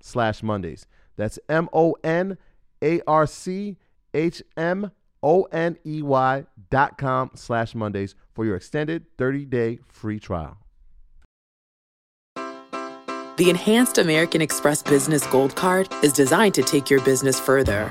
slash Mondays. That's M O N A R C H M O N E Y dot com slash Mondays for your extended 30 day free trial. The Enhanced American Express Business Gold Card is designed to take your business further.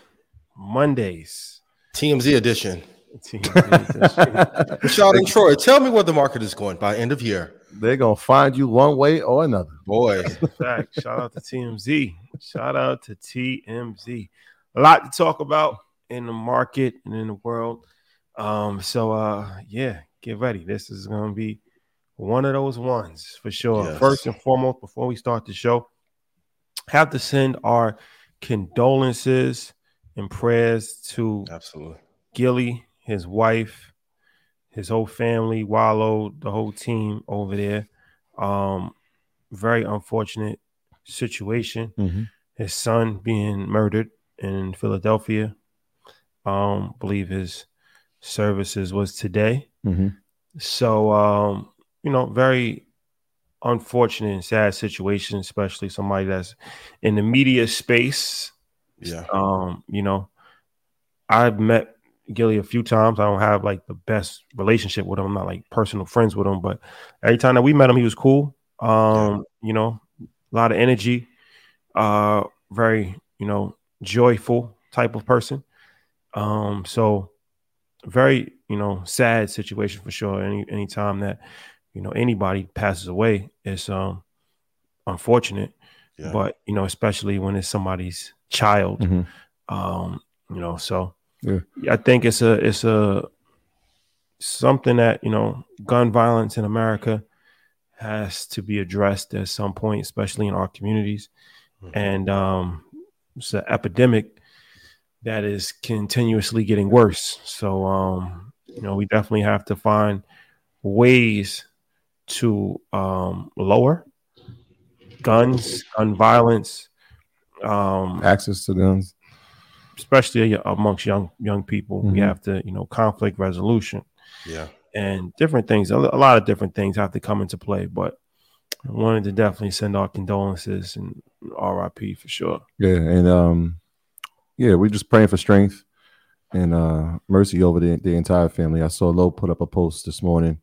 Mondays. TMZ edition. TMZ edition. Rashad and Troy, tell me where the market is going by end of year. They're gonna find you one way or another. Boy. Fact. Shout out to TMZ. Shout out to TMZ. A lot to talk about in the market and in the world. Um, so uh yeah, get ready. This is gonna be one of those ones for sure. Yes. First and foremost, before we start the show, have to send our condolences and prayers to absolutely Gillie, his wife, his whole family, Wallo, the whole team over there. Um, very unfortunate situation. Mm-hmm. His son being murdered in Philadelphia. Um, believe his services was today. Mm-hmm. So um, you know, very unfortunate and sad situation, especially somebody that's in the media space. Yeah. Um, you know, I've met Gillie a few times. I don't have like the best relationship with him. I'm not like personal friends with him, but every time that we met him, he was cool. Um, yeah. you know, a lot of energy, uh, very, you know, joyful type of person. Um, so very, you know, sad situation for sure. Any any time that you know anybody passes away it's um unfortunate yeah. but you know especially when it's somebody's child mm-hmm. um you know so yeah. i think it's a it's a something that you know gun violence in america has to be addressed at some point especially in our communities mm-hmm. and um it's an epidemic that is continuously getting worse so um you know we definitely have to find ways to um, lower guns, gun violence, um, access to guns, especially amongst young young people. Mm-hmm. We have to, you know, conflict resolution, yeah, and different things. A, a lot of different things have to come into play. But I wanted to definitely send our condolences and RIP for sure. Yeah, and um, yeah, we're just praying for strength. and uh, mercy over the, the entire family. I saw Lo put up a post this morning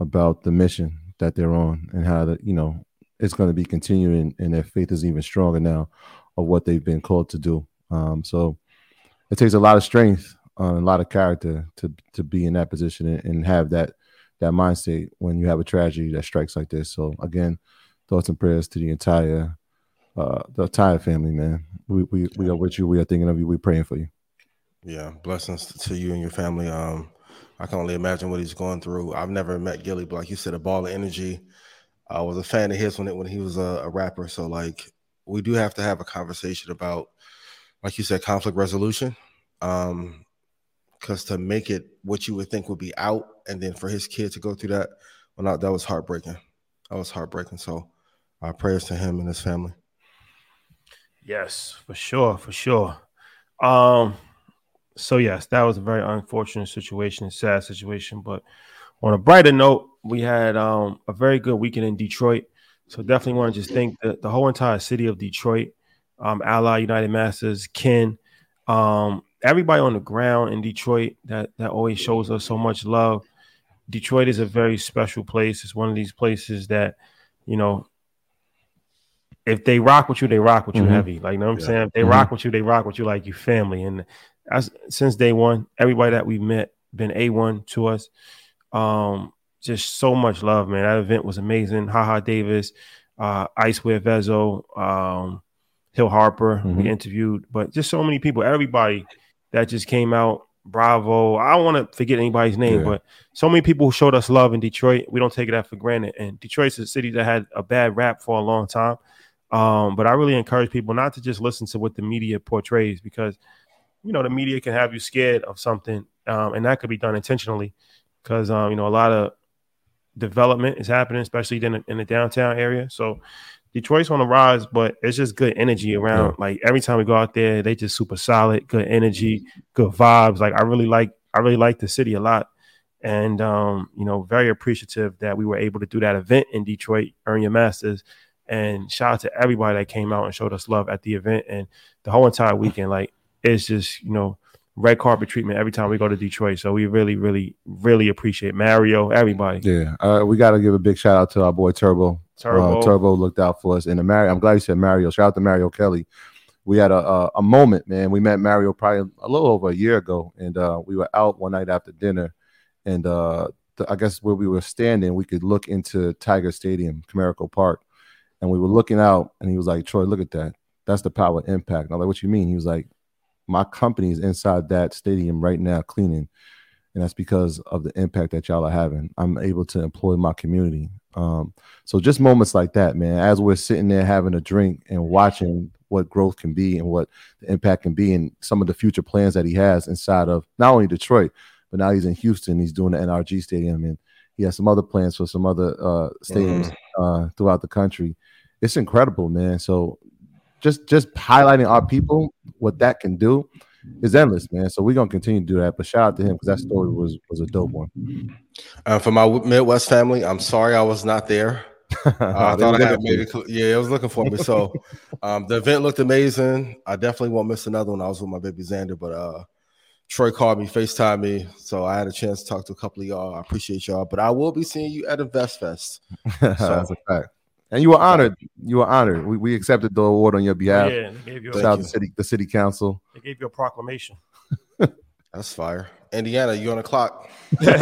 about the mission that they're on and how that you know it's going to be continuing, and their faith is even stronger now of what they've been called to do. Um, so it takes a lot of strength uh, and a lot of character to to be in that position and, and have that that mindset when you have a tragedy that strikes like this. So again, thoughts and prayers to the entire uh, the entire family, man. We we we are with you. We are thinking of you. We're praying for you. Yeah, blessings to you and your family. Um, I can only imagine what he's going through. I've never met Gillie, but like you said, a ball of energy. I was a fan of his when it when he was a, a rapper. So like, we do have to have a conversation about, like you said, conflict resolution. Um, because to make it what you would think would be out, and then for his kid to go through that, well, not, that was heartbreaking. That was heartbreaking. So, our prayers to him and his family. Yes, for sure, for sure. Um, so yes, that was a very unfortunate situation, sad situation. But on a brighter note, we had um, a very good weekend in Detroit. So definitely want to just thank the, the whole entire city of Detroit, um, Ally United Masters, Ken, um, everybody on the ground in Detroit that that always shows us so much love. Detroit is a very special place. It's one of these places that, you know, if they rock with you, they rock with you mm-hmm. heavy. Like, you know what I'm yeah. saying? If they mm-hmm. rock with you, they rock with you like you family. And as since day one, everybody that we've met been A1 to us. Um, just so much love, man. That event was amazing. Haha Davis, uh, Icewear Vezzo, um, Hill Harper, mm-hmm. we interviewed, but just so many people, everybody that just came out. Bravo. I don't want to forget anybody's name, yeah. but so many people showed us love in Detroit. We don't take it that for granted. And Detroit's a city that had a bad rap for a long time. Um, but I really encourage people not to just listen to what the media portrays because you know the media can have you scared of something, um, and that could be done intentionally because um, you know a lot of development is happening, especially in the, in the downtown area. So Detroit's on the rise, but it's just good energy around. Yeah. Like every time we go out there, they just super solid, good energy, good vibes. Like I really like, I really like the city a lot, and um, you know, very appreciative that we were able to do that event in Detroit, earn your masters, and shout out to everybody that came out and showed us love at the event and the whole entire weekend. Like it's just you know red carpet treatment every time we go to Detroit. So we really, really, really appreciate Mario, everybody. Yeah, uh, we got to give a big shout out to our boy Turbo. Turbo, uh, Turbo looked out for us, and the Mario. I'm glad you said Mario. Shout out to Mario Kelly. We had a, a, a moment, man. We met Mario probably a little over a year ago, and uh, we were out one night after dinner, and uh, the, I guess where we were standing, we could look into Tiger Stadium, Comerica Park, and we were looking out, and he was like, "Troy, look at that. That's the power impact." And I'm like, "What you mean?" He was like, my company is inside that stadium right now cleaning and that's because of the impact that y'all are having. I'm able to employ my community. Um, so just moments like that man as we're sitting there having a drink and watching what growth can be and what the impact can be and some of the future plans that he has inside of not only detroit but now he's in houston he's doing the nrg stadium and he has some other plans for some other uh, stadiums mm. uh, throughout the country. It's incredible man. So just just highlighting our people, what that can do is endless, man. So we're gonna continue to do that. But shout out to him because that story was was a dope one. Uh, for my Midwest family, I'm sorry I was not there. Uh, I thought I had maybe, yeah, it was looking for me. So um, the event looked amazing. I definitely won't miss another one. I was with my baby Xander, but uh, Troy called me, FaceTime me, so I had a chance to talk to a couple of y'all. I appreciate y'all, but I will be seeing you at a Invest Fest. So, That's a fact. And you were honored. You were honored. We, we accepted the award on your behalf. Yeah, they gave you a, Shout out to city, the city council. They gave you a proclamation. That's fire. Indiana, you on the clock. you on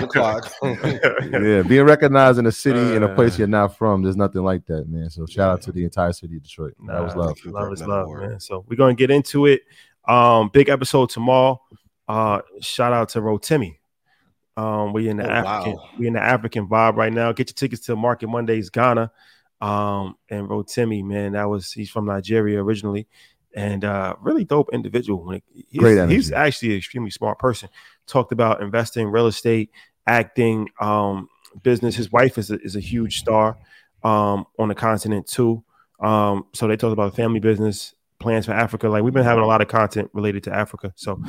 the clock. yeah, being recognized in a city uh, in a place you're not from, there's nothing like that, man. So shout yeah. out to the entire city of Detroit. Nah, that was love. Love is love, man. So we're gonna get into it. Um, big episode tomorrow. Uh, shout out to Rotimi. Um, we in the oh, African, wow. we in the African vibe right now. Get your tickets to Market Mondays Ghana. Um, and Rotimi, man, that was he's from Nigeria originally, and uh, really dope individual. When he's, Great he's actually an extremely smart person. Talked about investing, real estate, acting, um, business. His wife is a, is a huge star um, on the continent too. Um, so they talked about family business, plans for Africa. Like we've been having a lot of content related to Africa. So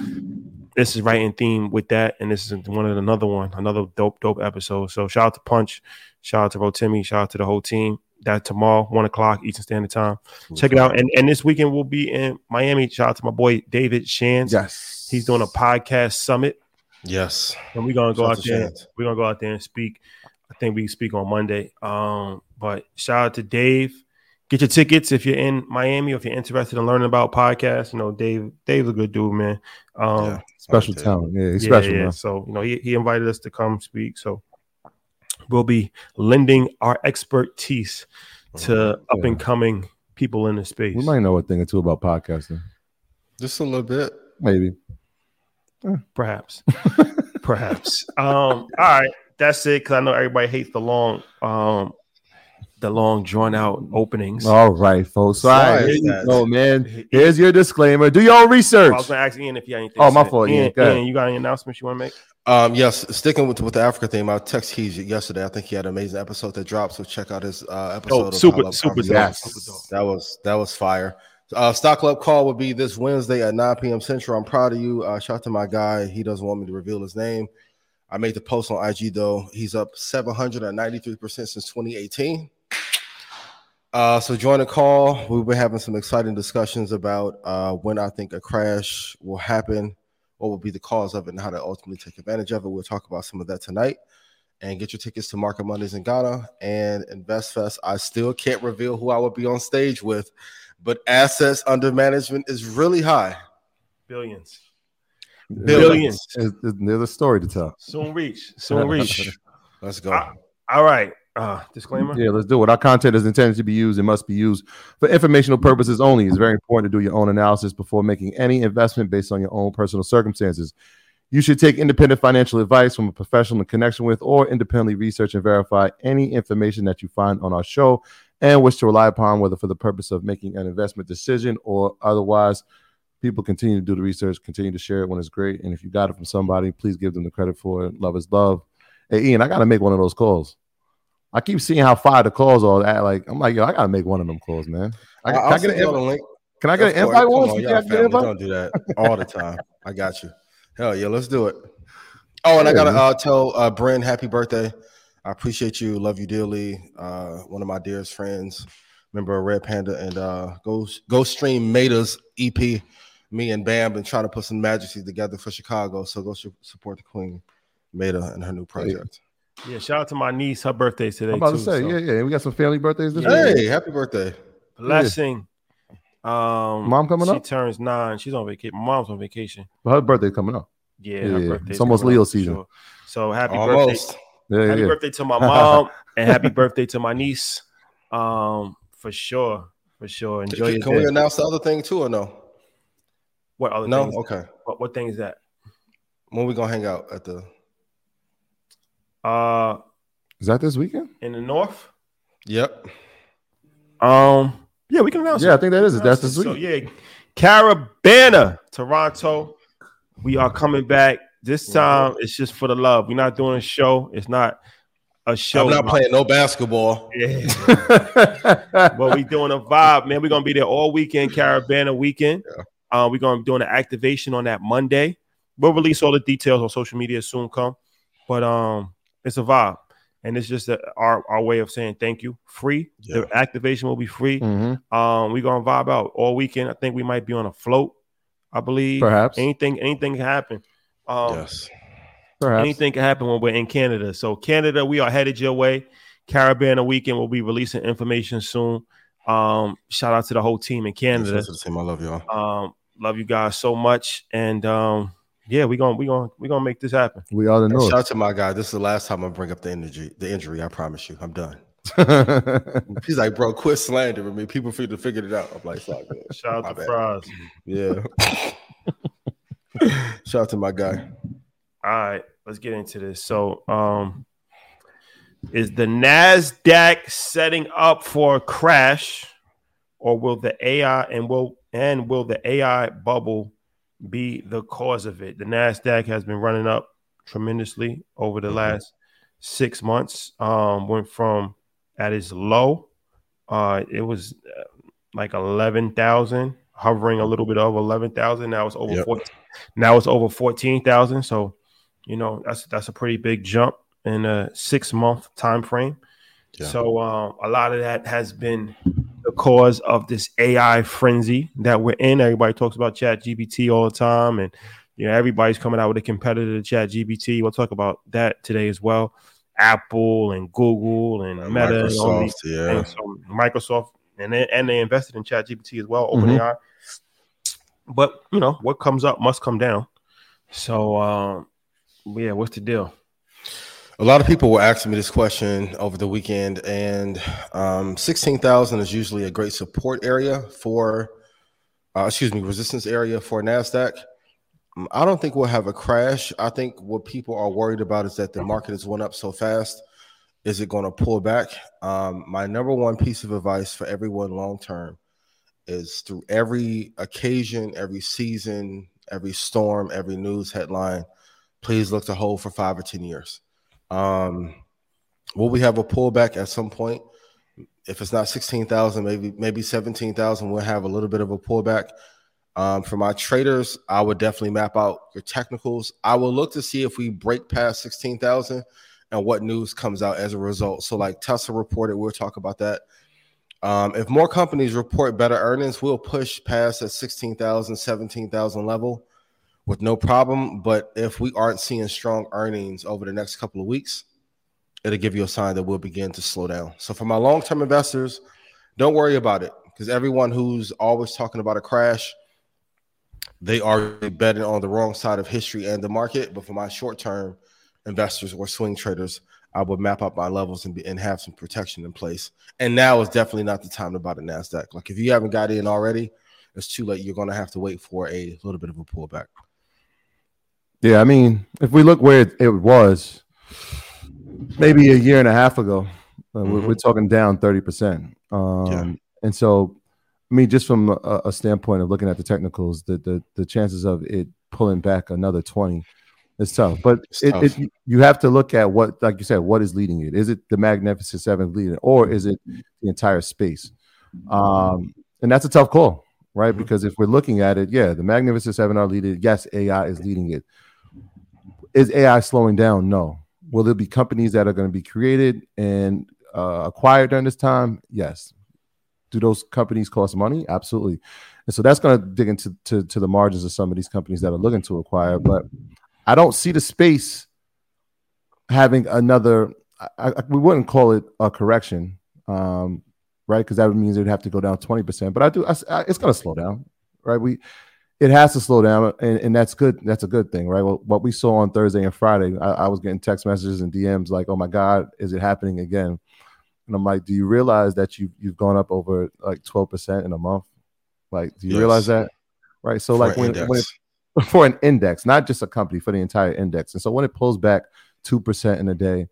this is right in theme with that. And this is one of another one, another dope, dope episode. So shout out to Punch, shout out to Rotimi, shout out to the whole team. that tomorrow, one o'clock Eastern Standard Time. Check it out. And and this weekend we'll be in Miami. Shout out to my boy David Shans. Yes. He's doing a podcast summit. Yes. And we're gonna go Shout out there. Shans. We're gonna go out there and speak. I think we speak on Monday. Um, but shout out to Dave. Get your tickets if you're in Miami or if you're interested in learning about podcasts. You know, Dave. Dave's a good dude, man. Um, Yeah. Special Okay. talent. Yeah, he's yeah, special, yeah. man. So you know, he, he invited us to come speak. So we'll be lending our expertise to up and coming people in the space. We might know a thing or two about podcasting. Just a little bit. Maybe. Perhaps. Perhaps. Um, all right. That's it. Cause I know everybody hates the long um the long drawn out openings. All right, folks. All Why right, you go, man. Here's your disclaimer. Do your own research. I was gonna ask Ian if you had anything. Oh, to my say. fault, Ian. Ian, Ian, you got any announcements you want to make? Um, yes, sticking with with the Africa theme, I text Keys yesterday. I think he had an amazing episode that dropped. So check out his uh, episode. Oh, of super, super dope. Conversations. That was that was fire. Uh, Stock Club call will be this Wednesday at 9 p.m. Central. I'm proud of you. Uh, shout out to my guy. He doesn't want me to reveal his name. I made the post on IG though. He's up 793% since 2018. Uh, so join the call. We've been having some exciting discussions about uh, when I think a crash will happen, what will be the cause of it, and how to ultimately take advantage of it. We'll talk about some of that tonight. And get your tickets to Market Mondays in Ghana and InvestFest. I still can't reveal who I will be on stage with, but assets under management is really high. Billions. Billions. It's- it's- There's a story to tell. Soon reach. Soon reach. Let's go. Ah. All right. Uh disclaimer. Yeah, let's do it. Our content is intended to be used and must be used for informational purposes only. It's very important to do your own analysis before making any investment based on your own personal circumstances. You should take independent financial advice from a professional in connection with or independently research and verify any information that you find on our show and wish to rely upon, whether for the purpose of making an investment decision or otherwise. People continue to do the research, continue to share it when it's great. And if you got it from somebody, please give them the credit for it. Love is love. Hey, Ian, I got to make one of those calls. I keep seeing how fire the calls are. At like, I'm like, yo, I gotta make one of them calls, man. I, can, I get an invite? the link. Can I get an invite once? on, You y'all I get family. invite? Don't do that all the time. I got you. Hell yeah, let's do it. Oh, and I gotta uh, tell uh, Bryn happy birthday. I appreciate you, love you dearly. Uh, one of my dearest friends, member of Red Panda, and uh, go go stream Maida's EP. Me and Bam been trying to put some majesty together for Chicago, so go su- support the Queen, Maida, and her new project. Yeah, shout out to my niece. Her birthday's today. I'm about too, to say, so yeah, yeah. We got some family birthdays this week. Hey, happy birthday! Blessing. Um Mom coming she up? She turns nine. She's on vacation. Mom's on vacation. But her birthday coming up. Yeah, Yeah, yeah. It's almost coming Leo season. sure. So happy Almost. birthday. Yeah, Happy yeah. birthday to my mom and happy birthday to my niece. Um, for sure. For sure. Enjoy Can, your can we announce the other thing too, or no? What other No. things? Okay. What, what thing is that? When we gonna hang out at the? Uh Is that this weekend? in the north? Yep. Um, yeah, we can announce Yeah, I think that is it. That's this So week. yeah, Caribana, Toronto. We are coming back. This time it's just for the love. We're not doing a show. It's not a show. I'm not playing no basketball. Yeah. but we doing a vibe, man. We're gonna be there all weekend, Caribana weekend. Uh, we're gonna be doing an activation on that Monday. We'll release all the details on social media soon come. But um, it's a vibe, and it's just a, our our way of saying thank you. Free. Yeah. The activation will be free. Mhm. Um, we're gonna vibe out all weekend. I think we might be on a float. I believe. Perhaps. anything anything can happen. Um, yes. Perhaps. anything can happen when we're in Canada. So Canada, we are headed your way. Caribana weekend We'll be releasing information soon. Um, shout out to the whole team in Canada. Shout out to the team. I love y'all. Um, love you guys so much, and um, yeah, we gonna we gonna we gonna make this happen. We are the And Shout out to my guy. This is the last time I bring up the injury. The injury. I promise you. I'm done. He's like, bro, quit slandering me. People figure figured it out. I'm like, it's all. Shout out to bad. Fries. Yeah. Shout out to my guy. All right, let's get into this. So, um, is the Nasdaq setting up for a crash, or will the AI and will and will the AI bubble be the cause of it? The Nasdaq has been running up tremendously over the Mhm. last six months. Um, went from at its low, uh, it was uh, like eleven thousand, hovering a little bit over eleven thousand. Now it's over Yep. 14, Now it's over fourteen thousand. So, you know that's that's a pretty big jump in a six month time frame. Yeah. So um, a lot of that has been the cause of this AI frenzy that we're in. Everybody talks about Chat GPT all the time, and you know everybody's coming out with a competitor to Chat GPT. We'll talk about that today as well. Apple and Google and, and Meta Microsoft, and all these yeah. things. So Microsoft and they, and they invested in Chat GPT as well, OpenAI. Mm-hmm. But you know what comes up must come down. So um, yeah, what's the deal? A lot of people were asking me this question over the weekend, and um, 16,000 is usually a great support area for, uh, excuse me, resistance area for NASDAQ. Um, I don't think we'll have a crash. I think what people are worried about is that the market has went up so fast. Is it going to pull back? Um, my number one piece of advice for everyone long term is through every occasion, every season, every storm, every news headline, please look to hold for five or 10 years um, will we have a pullback at some point? If it's not 16,000, maybe maybe 17,000, we'll have a little bit of a pullback. Um, for my traders, I would definitely map out your technicals. I will look to see if we break past 16,000 and what news comes out as a result. So, like Tesla reported, we'll talk about that. Um, if more companies report better earnings, we'll push past that 16,000, 17,000 level with no problem. But if we aren't seeing strong earnings over the next couple of weeks, it'll give you a sign that we'll begin to slow down. So for my long-term investors, don't worry about it because everyone who's always talking about a crash, they are betting on the wrong side of history and the market. But for my short-term investors or swing traders, I would map out my levels and, be, and have some protection in place. And now is definitely not the time to buy the Nasdaq. Like if you haven't got in already, it's too late. You're going to have to wait for a little bit of a pullback. Yeah, I mean, if we look where it, it was maybe a year and a half ago, uh, mm-hmm. we're, we're, talking down 30%. Um, yeah. And so, I mean, just from a, a, standpoint of looking at the technicals, the, the, the chances of it pulling back another 20 is tough. But it, tough. It, you have to look at what, like you said, what is leading it? Is it the Magnificent Seven leading, or is it the entire space? Um, and that's a tough call, right? Mm-hmm. Because if we're looking at it, yeah, the Magnificent Seven are leading. Yes, AI is leading it is AI slowing down? No. Will there be companies that are going to be created and uh, acquired during this time? Yes. Do those companies cost money? Absolutely. And so that's going to dig into to, to the margins of some of these companies that are looking to acquire. But I don't see the space having another. I, I, we wouldn't call it a correction, um, right? Because that means it would have to go down twenty percent. But I do. I, it's going to slow down, right? We it has to slow down, and, and that's good. That's a good thing, right? Well, what we saw on Thursday and Friday, I, I, was getting text messages and DMs like, "Oh my God, is it happening again?" And I'm like, "Do you realize that you you've gone up over like 12 percent in a month? Like, do you yes. realize that? Right? So, for like when, when it, for an index, not just a company, for the entire index. And so when it pulls back two percent in a day,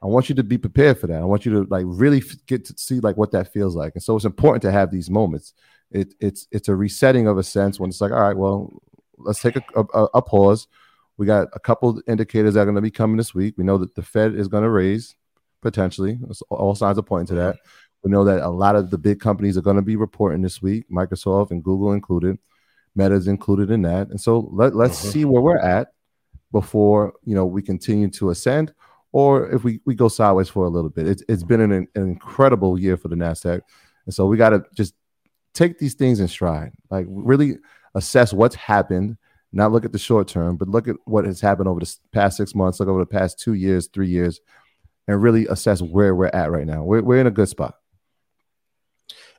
I want you to be prepared for that. I want you to like really get to see like what that feels like. And so it's important to have these moments it, it's it's a resetting of a sense when it's like, all right, well, let's take a, a, a pause. We got a couple indicators that are going to be coming this week. We know that the Fed is going to raise potentially. All signs are pointing to that. We know that a lot of the big companies are going to be reporting this week, Microsoft and Google included. Meta's included in that. And so let, let's uh-huh. see where we're at before you know we continue to ascend or if we, we go sideways for a little bit. It's, it's been an, an incredible year for the NASDAQ. And so we got to just take these things in stride. Like really assess what's happened, not look at the short term, but look at what has happened over the past six months, look over the past two years, three years, and really assess where we're at right now. We're, we're in a good spot.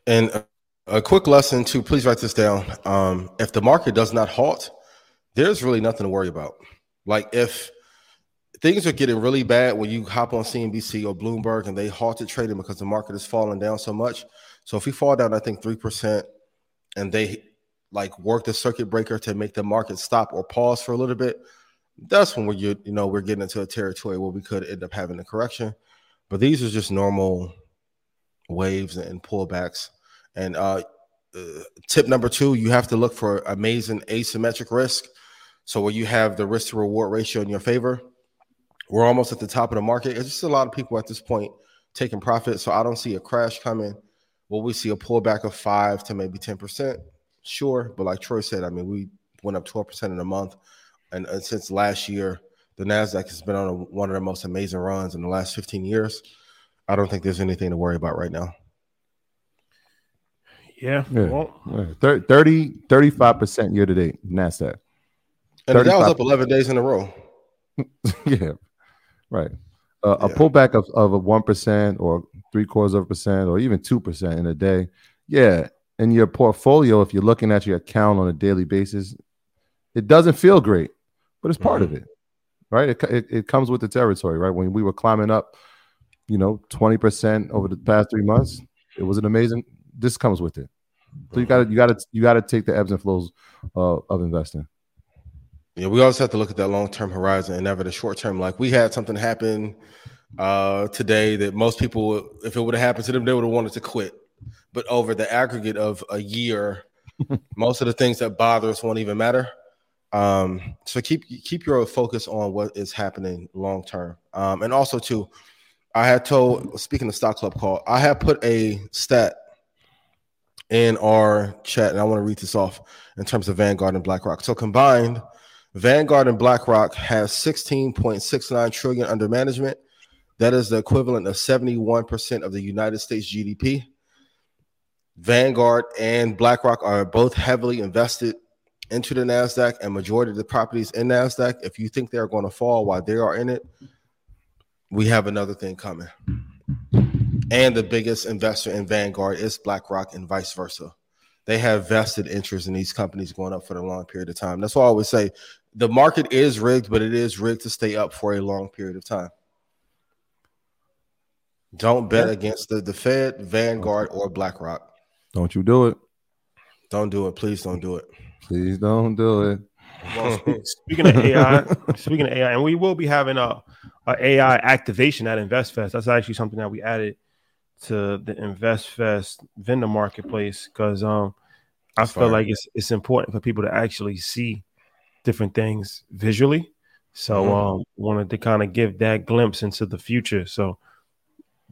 And a quick lesson to please write this down. Um, if the market does not halt, there's really nothing to worry about. Like if things are getting really bad when you hop on CNBC or Bloomberg and they halted trading because the market is falling down so much, so if we fall down, I think three percent, and they like work the circuit breaker to make the market stop or pause for a little bit, that's when we're you know we're getting into a territory where we could end up having a correction. But these are just normal waves and pullbacks. And uh, uh, tip number two, you have to look for amazing asymmetric risk. So where you have the risk to reward ratio in your favor, we're almost at the top of the market. It's just a lot of people at this point taking profit. So I don't see a crash coming. Will we see a pullback of five to maybe 10%? Sure. But like Troy said, I mean, we went up 12% in a month. And, and since last year, the NASDAQ has been on a, one of the most amazing runs in the last 15 years. I don't think there's anything to worry about right now. Yeah. Yeah. Well, Yeah, 30, 35% year to date, NASDAQ. And that was up 11 days in a row. yeah, right. Uh, A Yeah. pullback of, of a 1% or three quarters of a percent or even 2% in a day. Yeah. In your portfolio, if you're looking at your account on a daily basis, it doesn't feel great, but it's part of it, right? It, it, it comes with the territory, right? When we were climbing up, you know, 20% over the past three months, it was an amazing. This comes with it. So you got to, you got to, you got to take the ebbs and flows uh, of investing. Yeah, we always have to look at that long term horizon and never the short term. Like we had something happen uh, today that most people, if it would have happened to them, they would have wanted to quit. But over the aggregate of a year, most of the things that bother us won't even matter. Um, so keep keep your focus on what is happening long term. Um, and also too, I had told speaking of stock club call, I had put a stat in our chat, and I want to read this off in terms of Vanguard and BlackRock. So combined, Vanguard and BlackRock has 16.69 trillion under management. That is the equivalent of 71% of the United States GDP. Vanguard and BlackRock are both heavily invested into the NASDAQ and majority of the properties in NASDAQ. If you think they're going to fall while they are in it, we have another thing coming. And the biggest investor in Vanguard is BlackRock and vice versa. They have vested interest in these companies going up for a long period of time. That's why I always say the market is rigged, but it is rigged to stay up for a long period of time. Don't bet against the, the Fed, Vanguard, or BlackRock. Don't you do it. Don't do it. Please don't do it. Please don't do it. well, speaking of AI, speaking of AI, and we will be having a, a AI activation at InvestFest. That's actually something that we added to the InvestFest vendor marketplace because um, I That's feel fire. like it's it's important for people to actually see different things visually. So Mhm. um, wanted to kind of give that glimpse into the future. So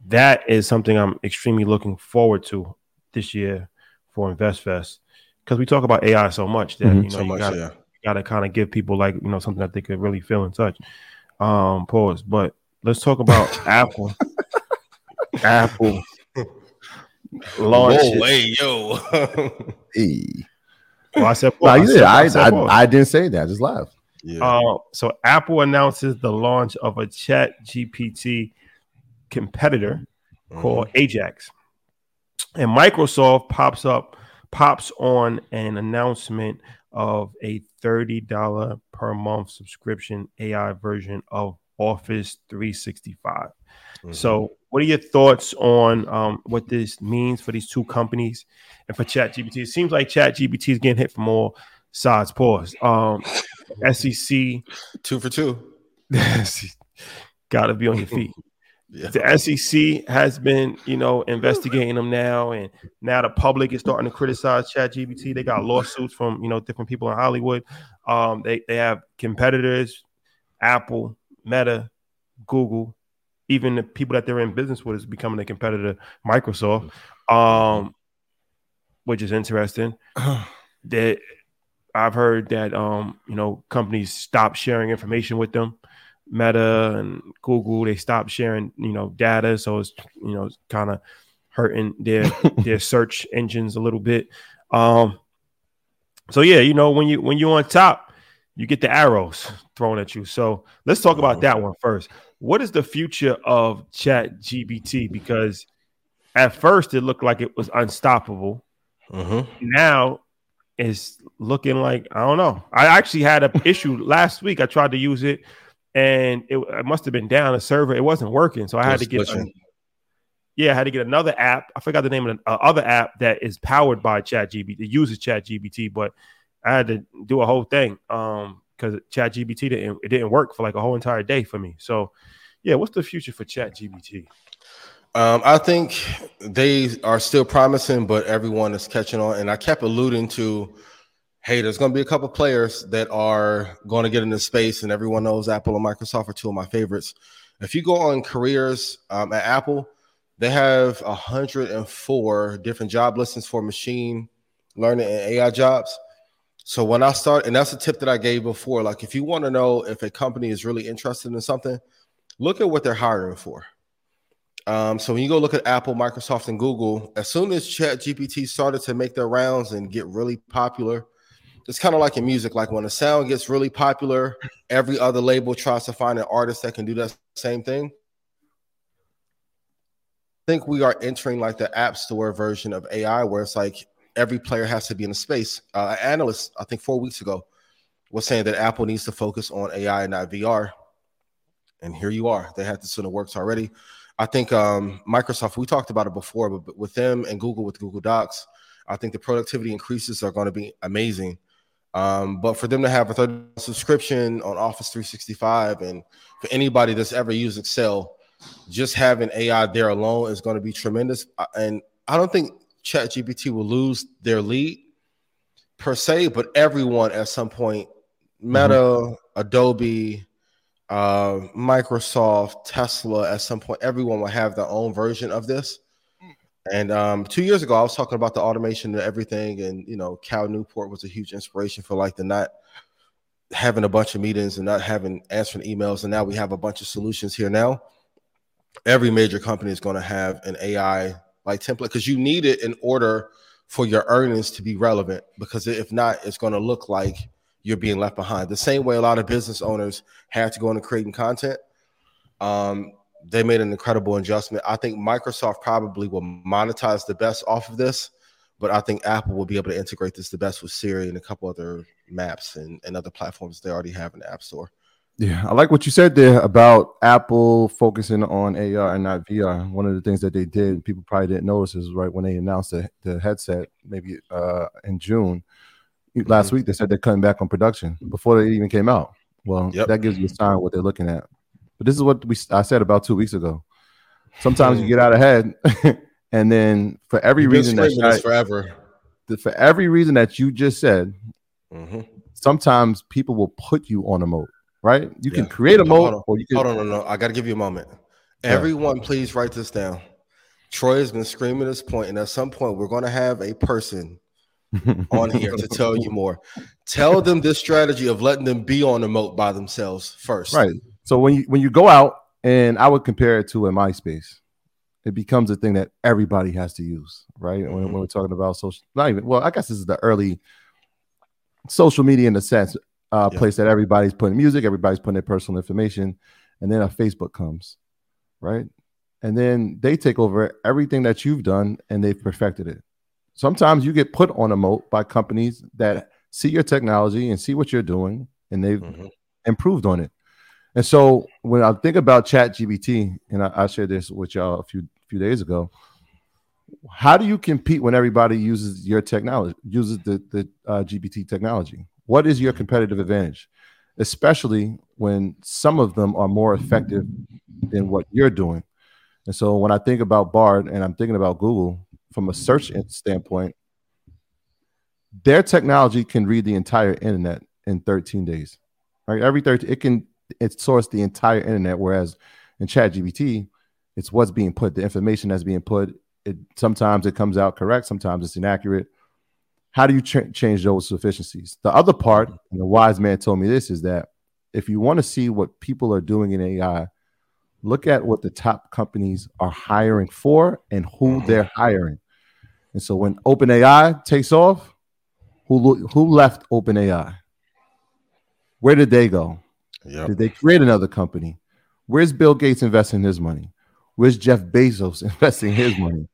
that is something I'm extremely looking forward to this year for InvestFest because we talk about AI so much that Mhm. you know so you much, gotta, yeah. got to kind of give people like you know something that they could really feel and touch. Um, pause. But let's talk about Apple. Apple launch. Whoa, hey, yo. Hey. Well, I said, No, pause. you did. said- I, said I, pause. I didn't say that. Just laugh. yeah. Uh, so Apple announces the launch of a Chat GPT competitor Mm-hmm. called Ajax, and Microsoft pops up pops on an announcement of a thirty dollar per month subscription AI version of Office 365. Mhm. So, what are your thoughts on um, what this means for these two companies and for ChatGPT? It seems like ChatGPT is getting hit from all sides. Pause. Um, SEC two for two. got to be on your feet. Yeah. The SEC has been, you know, investigating them now, and now the public is starting to criticize ChatGPT. They got lawsuits from, you know, different people in Hollywood. Um, they they have competitors, Apple, Meta, Google, even the people that they're in business with is becoming a competitor, Microsoft, um, which is interesting. that I've heard that um, you know companies stop sharing information with them. Meta and Google they stopped sharing you know data, so it's you know kind of hurting their their search engines a little bit. Um, so yeah, you know when you when you're on top, you get the arrows thrown at you. So let's talk about that one first. What is the future of Chat GPT? Because at first it looked like it was unstoppable Mhm. now it's looking like I don't know. I actually had an issue last week. I tried to use it, and it, it must have been down a server. It wasn't working, so I had to get. glitching. yeah, I had to get another app. I forgot the name of the uh, other app that is powered by ChatGPT. It uses ChatGPT, but I had to do a whole thing um because ChatGPT didn't it didn't work for like a whole entire day for me. So, yeah, what's the future for ChatGPT? Um, I think they are still promising, but everyone is catching on. And I kept alluding to, hey, there's going to be a couple players that are going to get into space, and everyone knows Apple and Microsoft are two of my favorites. If you go on careers um, at Apple, they have 104 different job listings for machine learning and AI jobs. So when I start, and that's a tip that I gave before, like if you want to know if a company is really interested in something, look at what they're hiring for Um, so when you go look at Apple, Microsoft, and Google, as soon as Chat GPT started to make their rounds and get really popular, it's kind of like in music. Like when a sound gets really popular, every other label tries to find an artist that can do that same thing. I think we are entering like the app store version of AI, where it's like every player has to be in a space. Uh, an analyst, I think four weeks ago, was saying that Apple needs to focus on AI and not VR. And here you are. They had this in the works already. I think um, Microsoft, we talked about it before, but with them and Google with Google Docs, I think the productivity increases are going to be amazing. Um, but for them to have a third subscription on Office 365 and for anybody that's ever used Excel, just having AI there alone is going to be tremendous. Uh, and I don't think ChatGPT will lose their lead per se, but everyone at some point, Meta, mm-hmm. Adobe, uh, Microsoft, Tesla, at some point, everyone will have their own version of this. And um, two years ago, I was talking about the automation and everything, and you know, Cal Newport was a huge inspiration for like the not having a bunch of meetings and not having answering emails, and now we have a bunch of solutions here now. Every major company is going to have an AI like template because you need it in order for your earnings to be relevant. Because if not, it's going to look like you're being left behind. The same way a lot of business owners have to go into creating content. Um, they made an incredible adjustment. I think Microsoft probably will monetize the best off of this, but I think Apple will be able to integrate this the best with Siri and a couple other maps and, and other platforms they already have in the App Store. Yeah, I like what you said there about Apple focusing on AR and not VR. One of the things that they did, people probably didn't notice, is right when they announced the, the headset, maybe uh, in June last mm-hmm. week, they said they're cutting back on production before they even came out. Well, yep. that gives you a sign what they're looking at. But this is what we I said about two weeks ago. Sometimes you get out ahead, and then for every You've reason that forever, for every reason that you just said, mm-hmm. sometimes people will put you on a moat. Right? You yeah. can create a moat, or you can. Hold on, no, no. I got to give you a moment. Yeah. Everyone, please write this down. Troy has been screaming this point, and at some point, we're going to have a person on here to tell you more. Tell them this strategy of letting them be on the moat by themselves first. Right. So when you when you go out, and I would compare it to a MySpace, it becomes a thing that everybody has to use, right? Mm-hmm. When, when, we're talking about social, not even well, I guess this is the early social media in a sense, uh, yeah. place that everybody's putting music, everybody's putting their personal information, and then a Facebook comes, right? And then they take over everything that you've done and they've perfected it. Sometimes you get put on a moat by companies that see your technology and see what you're doing, and they've mm-hmm. improved on it. And so when I think about Chat GPT, and I, I shared this with y'all a few few days ago, how do you compete when everybody uses your technology, uses the the uh, GPT technology? What is your competitive advantage, especially when some of them are more effective than what you're doing? And so when I think about Bard and I'm thinking about Google from a search standpoint, their technology can read the entire internet in 13 days. Right, every 13 it can it sourced the entire internet. Whereas in Chat GPT, it's what's being put, the information that's being put. It sometimes it comes out correct, sometimes it's inaccurate. How do you ch- change those sufficiencies? The other part, and the wise man told me this, is that if you want to see what people are doing in AI, look at what the top companies are hiring for and who mm-hmm. they're hiring. And so when OpenAI takes off, who who left OpenAI? Where did they go? Yep. Did they create another company? Where's Bill Gates investing his money? Where's Jeff Bezos investing his money?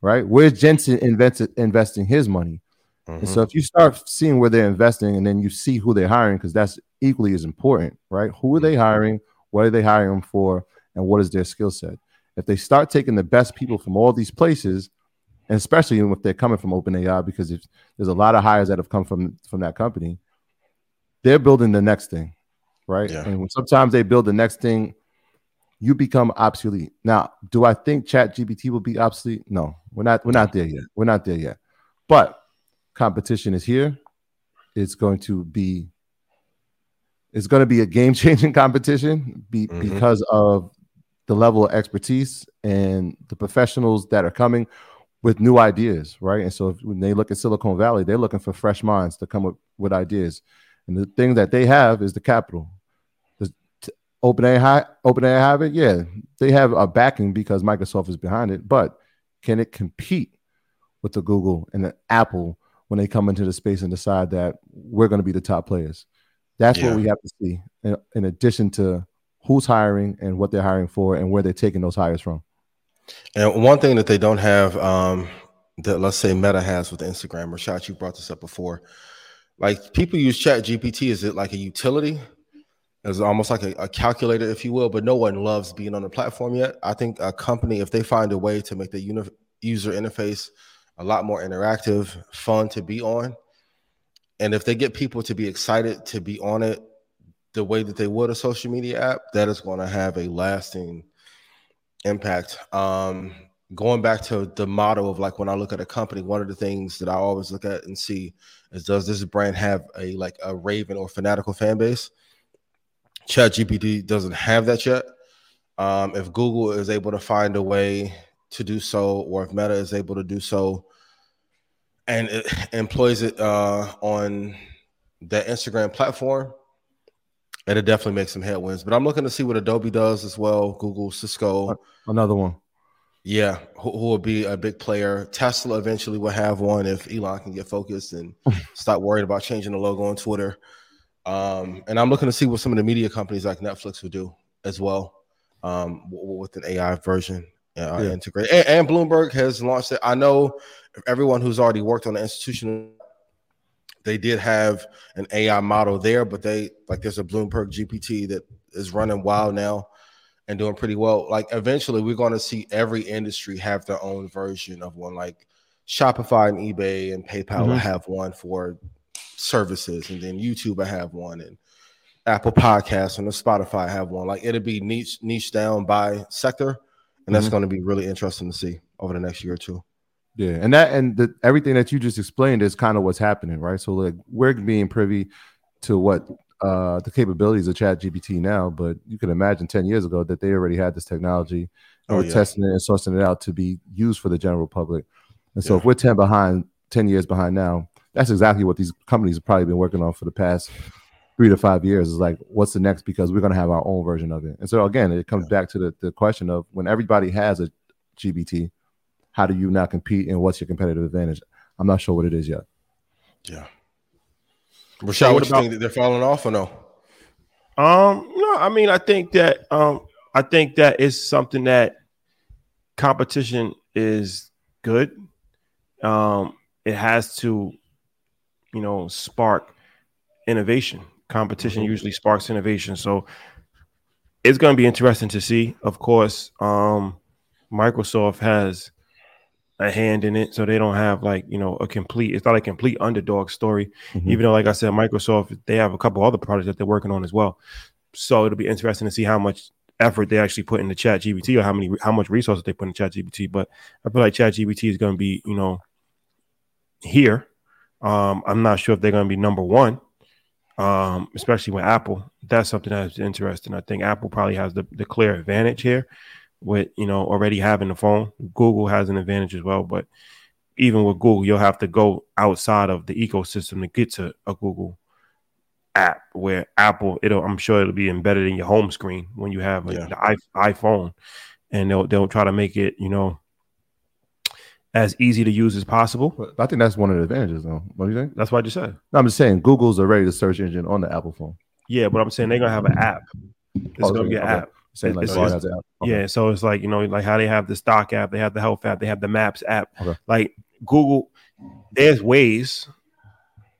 Right? Where's Jensen invested, investing his money? Mm-hmm. And so if you start seeing where they're investing and then you see who they're hiring, because that's equally as important, right? Who are they hiring? What are they hiring for? And what is their skill set? If they start taking the best people from all these places, and especially even if they're coming from OpenAI, because if there's a lot of hires that have come from from that company, they're building the next thing right? Yeah. And sometimes they build the next thing, you become obsolete. Now, do I think Chat GPT will be obsolete? No, we're not. We're not there yet. We're not there yet. But competition is here. It's going to be. It's going to be a game changing competition be, mm-hmm. because of the level of expertise and the professionals that are coming with new ideas, right? And so if, when they look at Silicon Valley, they're looking for fresh minds to come up with ideas. And the thing that they have is the capital OpenAI, OpenAI have it. Yeah, they have a backing because Microsoft is behind it. But can it compete with the Google and the Apple when they come into the space and decide that we're going to be the top players? That's Yeah. what we have to see. In, in addition to who's hiring and what they're hiring for and where they're taking those hires from. And one thing that they don't have, um, that let's say Meta has with Instagram, Rashad, you brought this up before. Like people use Chat GPT, is it like a utility? It's almost like a, a calculator, if you will, but no one loves being on the platform yet. I think a company, if they find a way to make the uni- user interface a lot more interactive, fun to be on, and if they get people to be excited to be on it the way that they would a social media app, that is going to have a lasting impact. Um, going back to the motto of like when I look at a company, one of the things that I always look at and see is does this brand have a like a raven or fanatical fan base? Chat GPT doesn't have that yet. Um, if Google is able to find a way to do so, or if Meta is able to do so, and it employs it uh, on the Instagram platform, it'll definitely make some headwinds. But I'm looking to see what Adobe does as well, Google, Cisco. Another one. Yeah, who, who will be a big player. Tesla eventually will have one if Elon can get focused and stop worrying about changing the logo on Twitter. Um, and I'm looking to see what some of the media companies like Netflix will do as well um, with an AI version uh, Yeah. integrated. And, and Bloomberg has launched it. I know everyone who's already worked on the institution, they did have an AI model there, but they like there's a Bloomberg GPT that is running wild now and doing pretty well. Like eventually, we're going to see every industry have their own version of one. Like Shopify and eBay and PayPal will Mhm. have one for services, and then YouTube I have one, and Apple Podcasts and the Spotify have one. Like it'll be niche niche down by sector, and that's Mhm. going to be really interesting to see over the next year or two. Yeah, and that and the, everything that you just explained is kind of what's happening, right? So like we're being privy to what uh the capabilities of Chat GPT now, but you can imagine 10 years ago that they already had this technology and Oh, were yeah. testing it and sourcing it out to be used for the general public. And so Yeah. if we're 10 behind, 10 years behind now, that's exactly what these companies have probably been working on for the past three to five years. Is like, what's the next? Because we're gonna have our own version of it. And so again, it comes back to the, the question of when everybody has a GPT, how do you not compete and what's your competitive advantage? I'm not sure what it is yet. Yeah. Rashad, what what, you about- think that they're falling off or no? Um, no, I mean, I think that um, I think that is something that competition is good. Um, it has to, you know, spark innovation. Competition usually sparks innovation, so it's going to be interesting to see. Of course, um, Microsoft has a hand in it, so they don't have like you know a complete. It's not a complete underdog story Mhm. even though like i said microsoft they have a couple other products that they're working on as well so it'll be interesting to see how much effort they actually put into chat GPT or how many how much resources they put in chat GPT but i feel like chat GPT is going to be you know here um i'm not sure if they're going to be number one um especially with apple that's something that's interesting i think apple probably has the, the clear advantage here with you know already having the phone google has an advantage as well but even with Google, you'll have to go outside of the ecosystem to get to a Google app. Where Apple, it'll I'm sure it'll be embedded in your home screen when you have Yeah. the i- iPhone, and they'll they'll try to make it you know as easy to use as possible. I think that's one of the advantages, though. What do you think? That's what I just said. No, I'm just saying Google's already the search engine on the Apple phone. Yeah, but I'm saying they're gonna have an app. It's Oh, gonna be an okay. app. Saying like It's- oh, it's- app. Okay. Yeah, so it's like you know, like how they have the stock app, they have the health app, they have the Maps app. Okay. Like Google, there's Waze,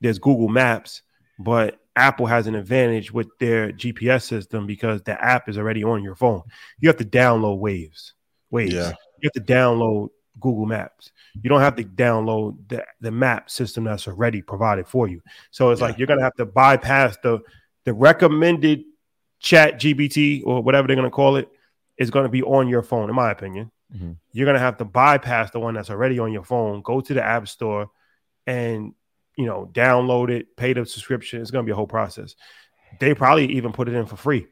there's Google Maps, but Apple has an advantage with their GPS system because the app is already on your phone. You have to download Waze. Waze. Yeah. You have to download Google Maps. You don't have to download the, the map system that's already provided for you. So it's Yeah. like you're gonna have to bypass the the recommended chat GPT or whatever they're gonna call it is gonna be on your phone, in my opinion. Mhm. You're gonna have to bypass the one that's already on your phone, go to the app store and you know download it, pay the subscription. It's gonna be a whole process. They probably even put it in for free.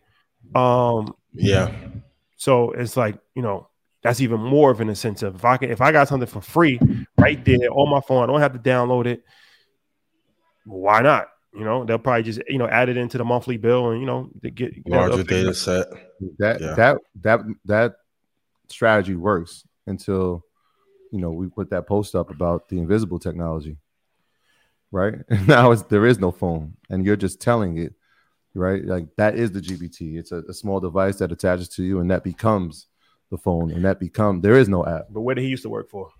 Um, Yeah. so it's like, you know, that's even more of an incentive. If I can, if I got something for free right there on my phone, I don't have to download it. Why not? You know, they'll probably just you know add it into the monthly bill and you know they get larger data set. That Yeah. that that that strategy works until you know we put that post up about the invisible technology, right? now it's there is no phone, and you're just telling it, right? Like that is the GPT. It's a, a small device that attaches to you, and that becomes the phone, and that become there is no app. But where did he used to work for?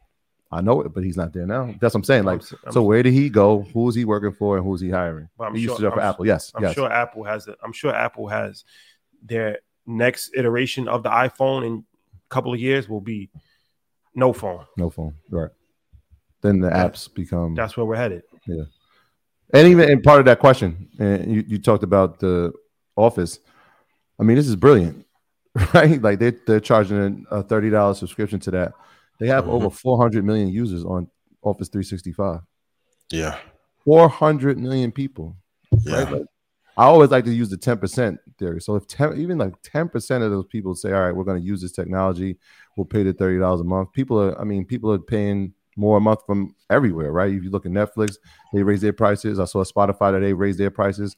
I know it, but he's not there now. That's what I'm saying. Like, I'm I'm so where did he go? Who is he working for, and who's he hiring? But I'm he used sure- to work for I'm- Apple. Yes, I'm yes. sure Apple has the, I'm sure Apple has their next iteration of the iPhone in a couple of years will be no phone. No phone. Right. Then the apps become That's where we're headed. Yeah. And even in part of that question, and you, you talked about the office. I mean, this is brilliant, right? Like they they're charging a thirty dollars subscription to that. They have Mhm. over four hundred million users on Office three sixty five. Yeah. Four hundred million people. Yeah. Right? Like, I always like to use the ten percent theory. So if 10, even like ten percent of those people say, "All right, we're going to use this technology, we'll pay the thirty dollars a month," people are. I mean, people are paying more a month from everywhere, right? If you look at Netflix, they raise their prices. I saw Spotify that they raised their prices.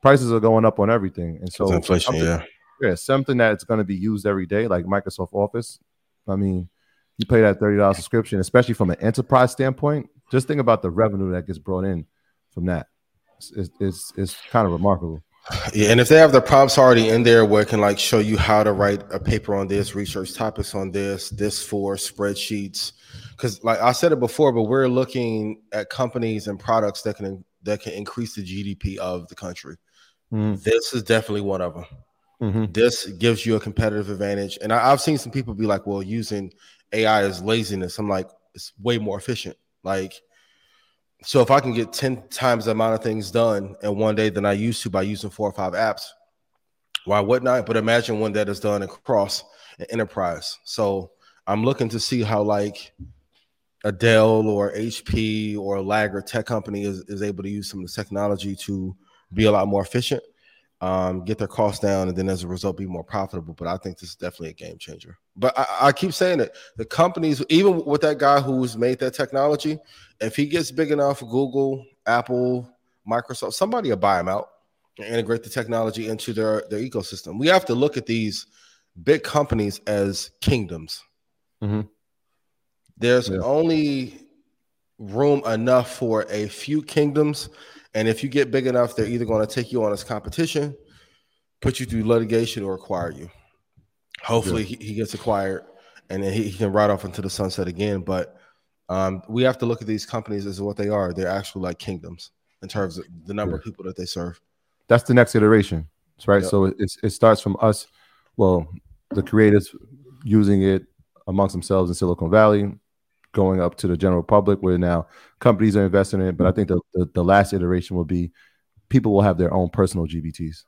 Prices are going up on everything, and so inflation, yeah. Yeah, something that's going to be used every day, like Microsoft Office. I mean, you pay that thirty dollars subscription, especially from an enterprise standpoint. Just think about the revenue that gets brought in from that. It's it's, it's, it's kind of remarkable. Yeah, and if they have the prompts already in there where it can like show you how to write a paper on this, research topics on this, this for spreadsheets. Because like I said it before, but we're looking at companies and products that can that can increase the GDP of the country. Mhm. This is definitely one of them. Mhm. This gives you a competitive advantage. And I, I've seen some people be like, well, using AI is laziness. I'm like, it's way more efficient. Like, so if I can get 10 times the amount of things done in one day than I used to by using four or five apps, why wouldn't I? But imagine when that is done across an enterprise. So I'm looking to see how like a Dell or HP or a Lagger tech company is, is able to use some of the technology to be a lot more efficient, um, get their costs down, and then as a result be more profitable. But I think this is definitely a game changer. But I, I keep saying it, the companies, even with that guy who's made that technology, if he gets big enough, Google, Apple, Microsoft, somebody will buy him out and integrate the technology into their, their ecosystem. We have to look at these big companies as kingdoms. Mhm. There's Yeah. only room enough for a few kingdoms. And if you get big enough, they're either going to take you on as competition, put you through litigation, or acquire you. Hopefully, he, he gets acquired and then he, he can ride off into the sunset again. But um, we have to look at these companies as what they are. They're actually like kingdoms in terms of the number of people that they serve. That's the next iteration, right? Yep. So it starts from us, well, the creators using it amongst themselves in Silicon Valley, going up to the general public, where now companies are investing in it. But I think the, the, the last iteration will be people will have their own personal GPTs.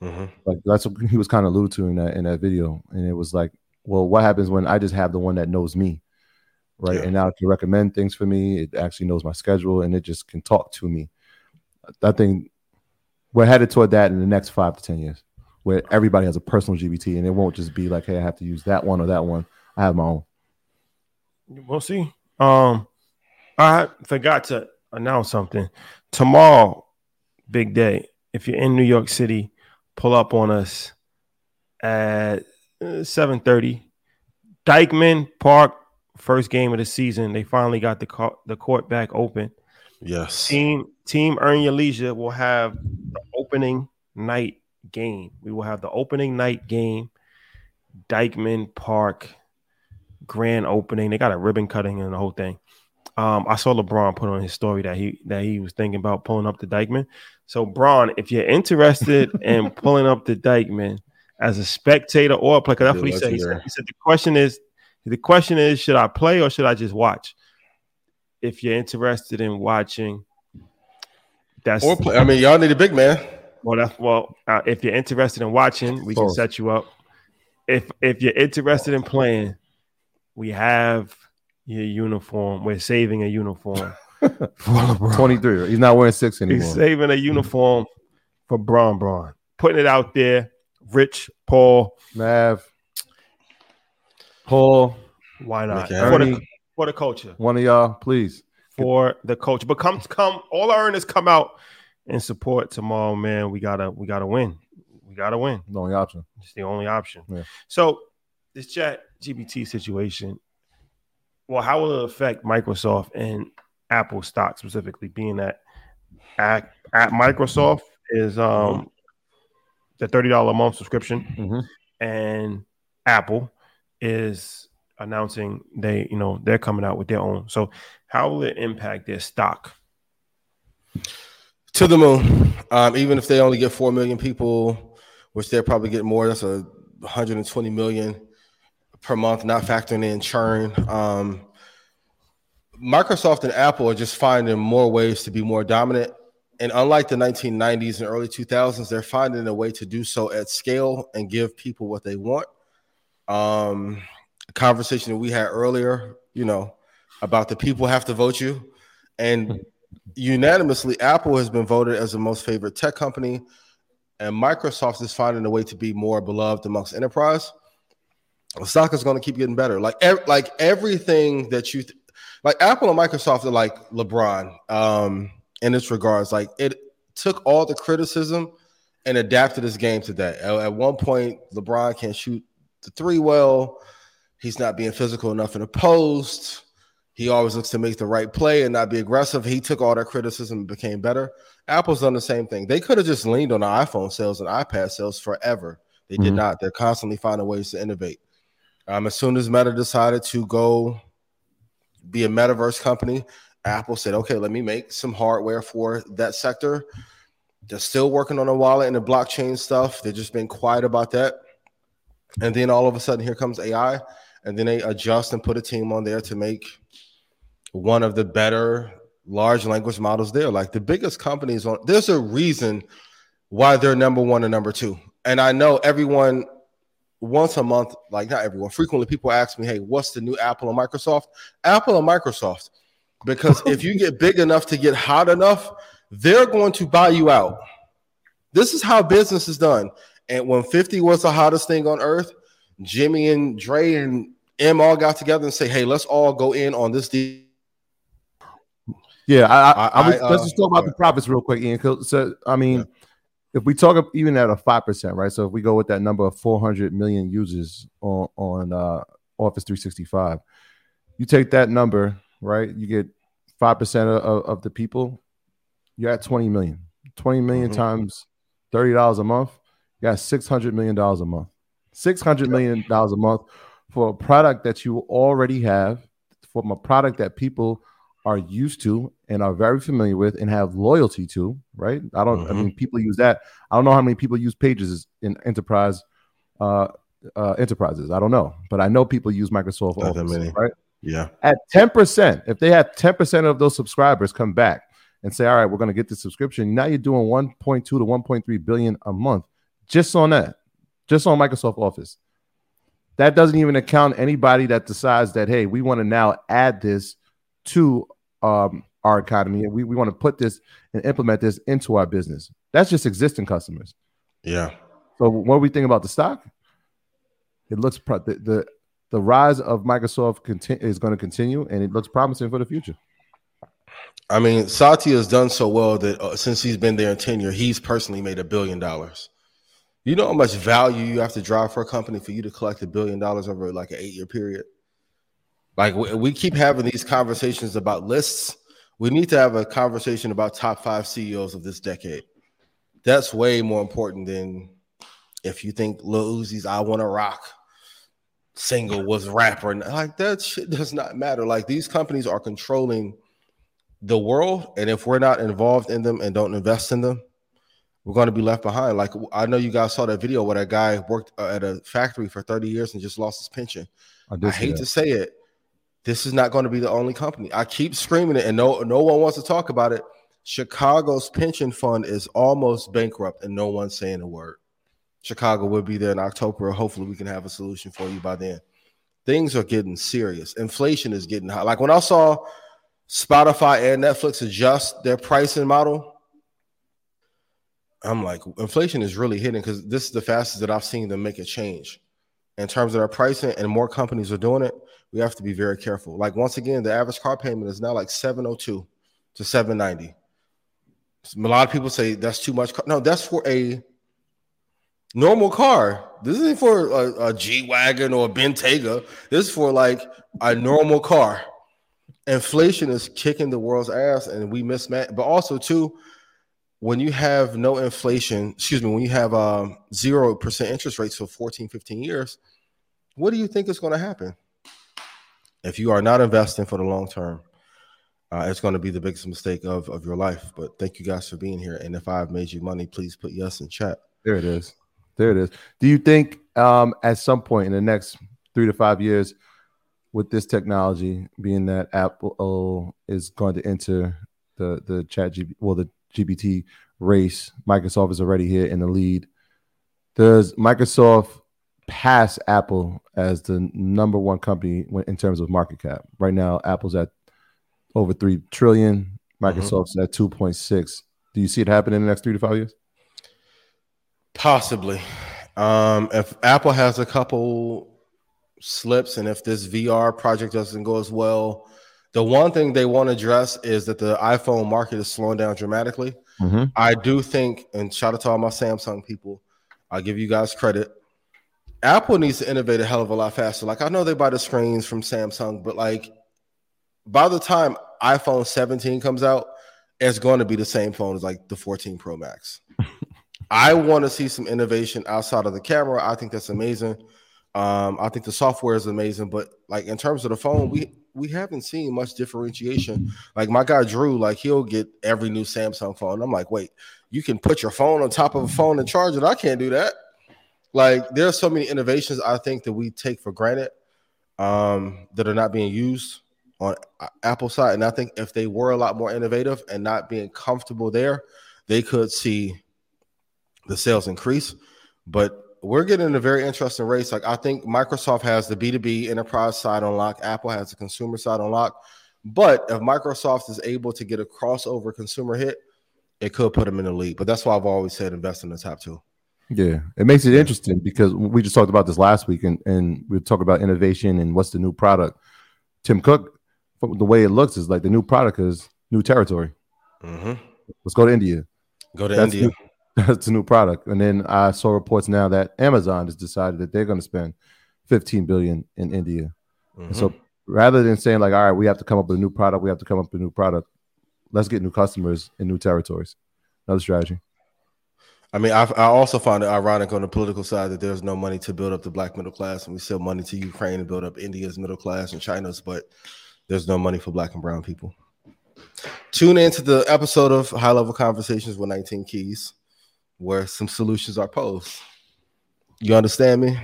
Mhm. Like that's what he was kind of alluded to in that in that video, and it was like, well, what happens when I just have the one that knows me, right? Yeah. And now it can recommend things for me. It actually knows my schedule, and it just can talk to me. I think we're headed toward that in the next five to ten years, where everybody has a personal GPT, and it won't just be like, hey, I have to use that one or that one. I have my own. We'll see. Um, I forgot to announce something. Tomorrow, big day. If you're in New York City, pull up on us at uh, seven thirty. Dyckman Park, first game of the season. They finally got the court, the court back open. Yes. Team Team Earn Your Leisure will have the opening night game. We will have the opening night game. Dyckman Park grand opening. They got a ribbon cutting and the whole thing. Um, I saw LeBron put on his story that he that he was thinking about pulling up the Dyckman. So, Bron, if you're interested in pulling up the Dyckman as a spectator or a player, that's what he said. He said. He said the question is the question is should I play or should I just watch? If you're interested in watching, that's Or play. I mean, y'all need a big man. well, that's well. Uh, if you're interested in watching, we can set you up. If if you're interested in playing, we have your uniform. We're saving a uniform for LeBron. Twenty three. He's not wearing six anymore. He's saving a uniform for Bron Bron. Putting it out there. Rich Paul. Mav, Paul, Why not? Make For the, for the culture. one of y'all, please. For the culture. But come come all our earners come out and support tomorrow, man. We gotta we gotta win. We gotta win. The only option. It's the only option. Yeah. So this chat GPT situation, well, how will it affect Microsoft and Apple stock specifically, being that at, at Microsoft is um the $30 a month subscription Mhm. and Apple is announcing they, you know, they're coming out with their own. So how will it impact their stock? to the moon. Um, even if they only get four million people, which they'll probably get more, that's a 120 million per month, not factoring in churn. Um, Microsoft and Apple are just finding more ways to be more dominant. And unlike the 1990s and early 2000s, they're finding a way to do so at scale and give people what they want. Um, a conversation that we had earlier, you know, about the people have to vote you. And unanimously, Apple has been voted as the most favorite tech company, and Microsoft is finding a way to be more beloved amongst enterprise. Is going to keep getting better. Like, ev- like everything that you, th- like Apple and Microsoft are like LeBron um, in this regards. Like, it took all the criticism and adapted his game to that. At, at one point, LeBron can't shoot the three well. He's not being physical enough in the post. He always looks to make the right play and not be aggressive. He took all that criticism and became better. Apple's done the same thing. They could have just leaned on the iPhone sales and iPad sales forever. They did Mhm. not. They're constantly finding ways to innovate. Um, as soon as Meta decided to go be a metaverse company, Apple said, okay, let me make some hardware for that sector. They're still working on a wallet and the blockchain stuff. They've just been quiet about that. And then all of a sudden, here comes AI. And then they adjust and put a team on there to make one of the better large language models there. Like the biggest companies on there's a reason why they're number one and number two. And I know everyone once a month, like not everyone, frequently people ask me, hey, what's the new Apple and Microsoft? Apple and Microsoft. Because if you get big enough to get hot enough, they're going to buy you out. This is how business is done. And when 50 was the hottest thing on earth, Jimmy and Dre and M all got together and say, hey, let's all go in on this deal. Yeah, I, I, I- I was, let's uh, just talk about the profits real quick, Ian. So, I mean, Yeah. If we talk even at a five percent, right? So, if we go with that number of four hundred million users on on uh, Office three sixty five, you take that number, right? You get five percent of, of, the people. You're at twenty million. Twenty million Mhm. times thirty dollars a month. You got six hundred million dollars a month. Six hundred million dollars a month for a product that you already have, from a product that people are used to and are very familiar with and have loyalty to, right? I don't, I Mhm. mean, people use that. I don't know how many people use pages in enterprise uh, uh, enterprises. I don't know, but I know people use Microsoft Not Office, right? Yeah. At 10%, if they have 10% of those subscribers come back and say, all right, we're going to get the subscription, now you're doing 1.2 to 1.3 billion a month just on that, just on Microsoft Office. That doesn't even account anybody that decides that, hey, we want to now add this to um, our economy and we, we want to put this and implement this into our business. That's just existing customers. Yeah. So what we think about the stock? It looks pro- the, the the rise of Microsoft conti- is going to continue, and it looks promising for the future. I mean, Satya has done so well that uh, since he's been there in tenure, he's personally made a billion dollars. You know how much value you have to drive for a company for you to collect a billion dollars over like an eight year period? Like we, we keep having these conversations about lists. We need to have a conversation about top five CEOs of this decade. That's way more important than if you think Lil Uzi's "I Want to Rock" single was rapper. Like that shit does not matter. Like these companies are controlling the world, and if we're not involved in them and don't invest in them, we're going to be left behind. Like I know you guys saw that video where that guy worked uh, at a factory for 30 years and just lost his pension. I, I hate that. to say it. This is not going to be the only company. I keep screaming it, and no no one wants to talk about it. Chicago's pension fund is almost bankrupt, and no one's saying a word. Chicago will be there in October. Hopefully, we can have a solution for you by then. Things are getting serious. Inflation is getting high. Like when I saw Spotify and Netflix adjust their pricing model, I'm like, inflation is really hitting because this is the fastest that I've seen them make a change in terms of their pricing, and more companies are doing it. We have to be very careful. Like once again, the average car payment is now like 702 to 790. A lot of people say that's too much. No, that's for a normal car. This isn't for a, a G wagon or a Bentayga. This is for like a normal car. Inflation is kicking the world's ass, and we mismatch. But also too, when you have no inflation, excuse me, when you have um, zero percent interest rates for 14, 15 years, what do you think is going to happen? If you are not investing for the long term, uh, it's going to be the biggest mistake of, of your life. But thank you guys for being here. And if I've made you money, please put yes in chat. There it is. There it is. Do you think um, at some point in the next three to five years, with this technology, being that Apple is going to enter the the chat GB, well the GPT race, Microsoft is already here in the lead. Does Microsoft pass Apple as the number one company in terms of market cap? Right now, Apple's at over three trillion. Microsoft's mm-hmm. at two point six. Do you see it happening in the next three to five years? Possibly. Um, if Apple has a couple slips and if this VR project doesn't go as well, the one thing they want to address is that the iPhone market is slowing down dramatically. Mm-hmm. I do think, and shout out to all my Samsung people, I'll give you guys credit. Apple needs to innovate a hell of a lot faster. Like I know they buy the screens from Samsung, but like by the time iPhone 17 comes out, it's going to be the same phone as like the 14 Pro Max. I want to see some innovation outside of the camera. I think that's amazing. Um, I think the software is amazing, but like in terms of the phone, we we haven't seen much differentiation. Like my guy Drew, like he'll get every new Samsung phone. I'm like, wait, you can put your phone on top of a phone and charge it. I can't do that. Like there's so many innovations I think that we take for granted um, that are not being used on Apple side. And I think if they were a lot more innovative and not being comfortable there, they could see the sales increase. But we're getting a very interesting race. Like I think Microsoft has the B2B enterprise side on lock, Apple has the consumer side on lock. But if Microsoft is able to get a crossover consumer hit, it could put them in the lead. But that's why I've always said invest in the top two. Yeah, it makes it interesting because we just talked about this last week, and, and we talked about innovation and what's the new product. Tim Cook the way it looks is like the new product is new territory. Mm-hmm. Let's go to India. Go to that's India. New, that's a new product. And then I saw reports now that Amazon has decided that they're going to spend 15 billion in India. Mm-hmm. So rather than saying like, all right, we have to come up with a new product, we have to come up with a new product. Let's get new customers in new territories. Another strategy. I mean, I, I also find it ironic on the political side that there's no money to build up the black middle class, and we sell money to Ukraine to build up India's middle class and China's. But there's no money for black and brown people. Tune into the episode of High Level Conversations with 19 Keys, where some solutions are posed. You understand me?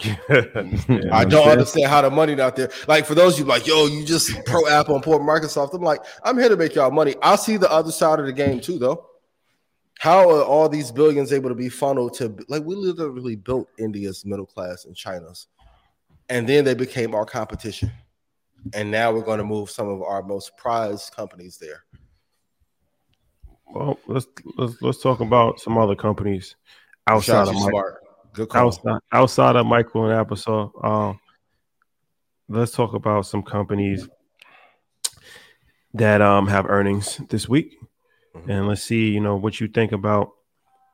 I don't understand how the money out there. Like for those of you like, yo, you just pro Apple and poor Microsoft. I'm like, I'm here to make y'all money. I see the other side of the game too, though. How are all these billions able to be funneled to like we literally built India's middle class and China's, and then they became our competition and now we're going to move some of our most prized companies there. Well, let's let's let's talk about some other companies outside of call. outside outside of Micro and Applesauce. Um, let's talk about some companies that um have earnings this week, mm-hmm. and let's see you know what you think about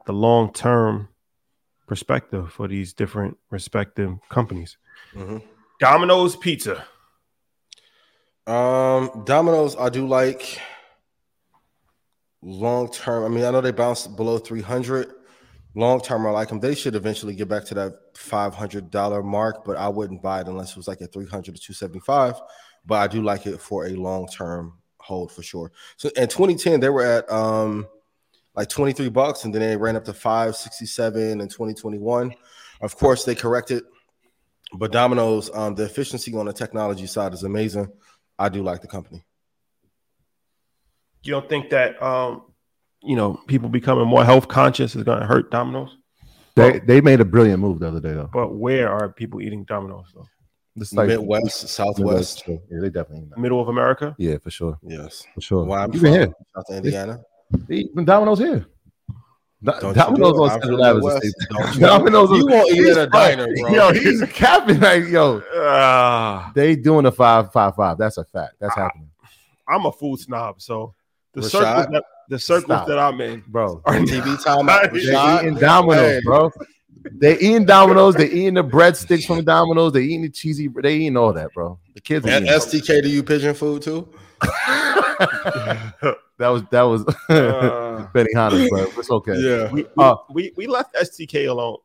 the long term perspective for these different respective companies. Mm-hmm. Domino's Pizza um, Domino's, I do like long term. I mean, I know they bounced below 300. Long term, I like them. They should eventually get back to that $500 mark, but I wouldn't buy it unless it was like at 300 to 275. But I do like it for a long term hold for sure. So in 2010, they were at um like 23 bucks, and then they ran up to 567 in 2021. Of course, they corrected, but Domino's, um, the efficiency on the technology side is amazing. I do like the company. You don't think that um, you know people becoming more health conscious is going to hurt Domino's? They they made a brilliant move the other day though. But where are people eating Domino's though? This like Midwest, Southwest. Yeah, they definitely middle of America. Yeah, for sure. Yes, for sure. Why I'm even here, South Indiana. Even Domino's here. Don't Domino's on Central Avenue. Domino's. You won't eat at a diner, bro. Yo, he's capping like yo. Uh, they doing a five five five. That's a fact. That's I, happening. I'm a food snob, so the circles that the circles Stop. that I'm in bro. are TV time out. They They Rashad. eating Domino's, Hey. bro. They eating Domino's. They eating the breadsticks from the Domino's. They eating the cheesy. They eating all that, bro. The kids. And eating. STK to you pigeon food too? that was that was Uh, Benihana, bro. It's okay. Yeah. we, Uh, we we left STK alone.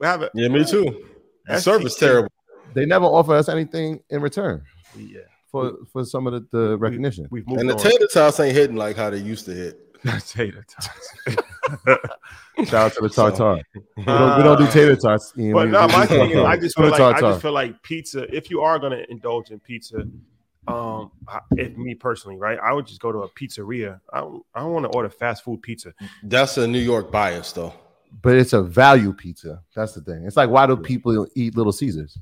We haven't. Yeah, me too. The service terrible. They never offer us anything in return Yeah, for for some of the, the recognition. we've moved And the on. tater tots ain't hitting like how they used to hit. tater tots. Shout out to the So- tartar. we, don't, we don't do tater tots. Ian. But We- no, my thing is, I just feel like I tartar. just feel like pizza. If you are going to indulge in pizza, um, I- if me personally, right, I would just go to a pizzeria. I don't, I don't want to order fast food pizza. That's a New York bias though. but it's a value pizza. That's the thing. It's like why do people eat Little Caesars?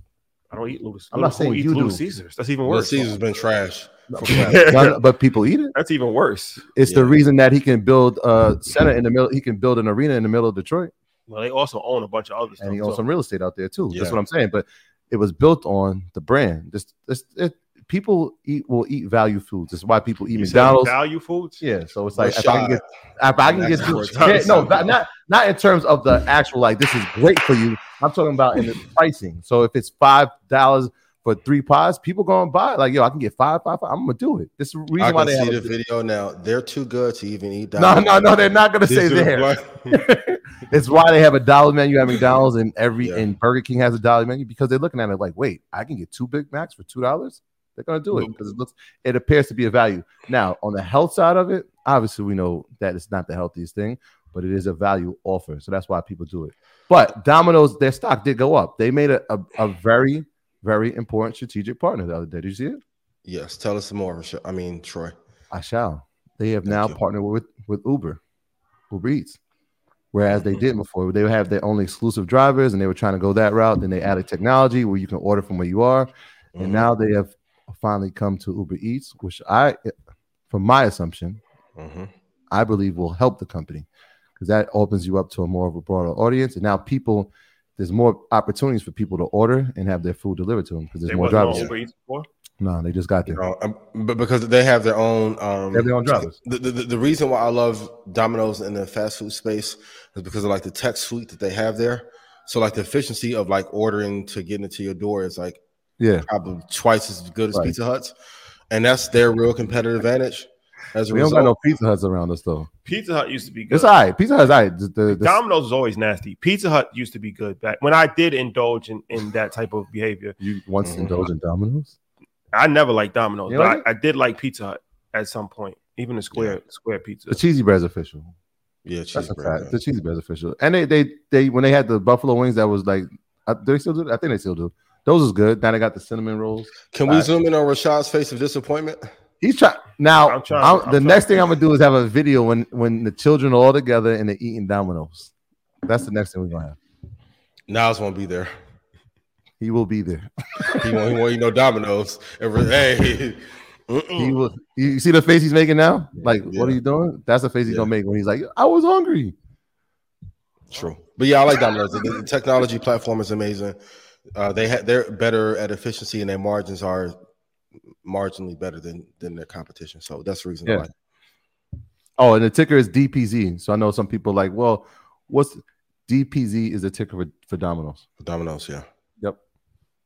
I don't eat Little. I'm not saying you Little do. Caesars. That's even Little worse. Caesar's been trash. None- but people eat it. That's even worse. It's the reason that he can build uh, a center in the middle. He can build an arena in the middle of Detroit, Well, they also own a bunch of other stuff. and he so- owns some real estate out there too. That's what I'm saying. But it was built on the brand. This, this, it, people eat will eat value foods. That's why people eat You McDonald's. value foods. Yeah, so it's like if I can get, if I can get, That's two, what yeah, no, not, not not in terms of the actual like this is great for you. I'm talking about in the pricing. So if it's five dollars for three pies, people gonna buy it. Like yo, I can get five, five, five. I'm gonna do it. This is the reason I why can they see a- the video now. They're too good to even eat. no, no, no, they're not gonna These say are the there. it's why they have a dollar menu at McDonald's and every Yeah. and Burger King has a dollar menu because they're looking at it like, wait, I can get two Big Macs for two dollars. They're gonna do it Mm-hmm. because it looks it appears to be a value. Now, on the health side of it, obviously we know that it's not the healthiest thing, but it is a value offer. So that's why people do it. But Domino's, their stock did go up. They made a, a, a very, very important strategic partner the other day. Did you see it? Yes, tell us some more. I mean, Troy. I shall. They have Thank now you. partnered with with Uber, Uber Eats. Whereas they didn't before, they would have their only exclusive drivers, and they were trying to go that route. Then they added technology where you can order from where you are, and Mhm. now they have finally come to Uber Eats, which I, from my assumption, Mhm. I believe will help the company because that opens you up to a more of a broader audience, and now people, there's more opportunities for people to order and have their food delivered to them because there's They more drivers. Uber Eats before. No, they just got You there. know, um, but because they have their own, um, They have their own drivers. The, the, the reason why I love Domino's in the fast food space is because of like the tech suite that they have there. So like the efficiency of like ordering to getting it to your door is like Yeah, probably twice as good as Right. Pizza Hut's, and that's their real competitive advantage. As a we don't got no Pizza Huts around us though. Pizza Hut used to be good. It's all right. Pizza Hut is all right. The, the, the- Domino's is always nasty. Pizza Hut used to be good back when I did indulge in, in that type of behavior. you once Mhm. indulge in Domino's. I never liked Domino's, You but like I, I did like Pizza Hut at some point, even the square square pizza. The cheesy bread's official. yeah, That's cheese a bread, fact. The cheesy bread's official. And they they they when they had the buffalo wings, that was like, uh, do they still do? I think they still do. Those is good. Now I got the cinnamon rolls. Can we Alright. zoom in on Rashad's face of disappointment? He's trying now. I'm trying- I'm- I'm the trying- next thing I'm gonna do is have a video when when the children are all together and they're eating Domino's. That's the next thing we're gonna have. Niles won't be there. He will be there. He won't. He won't eat no Domino's. Every, hey. He will. You see the face he's making now? Like, what are you doing? That's the face he's Yeah. gonna make when he's like, I was hungry. True, but yeah, I like Domino's. The, the technology platform is amazing. Uh, they ha- they're better at efficiency, and their margins are marginally better than than their competition. So that's the reason. I Yeah. like. it. Oh, and the ticker is DPZ. So I know some people like, well, what's DPZ is the ticker for, for Domino's. Domino's, yeah, Yep.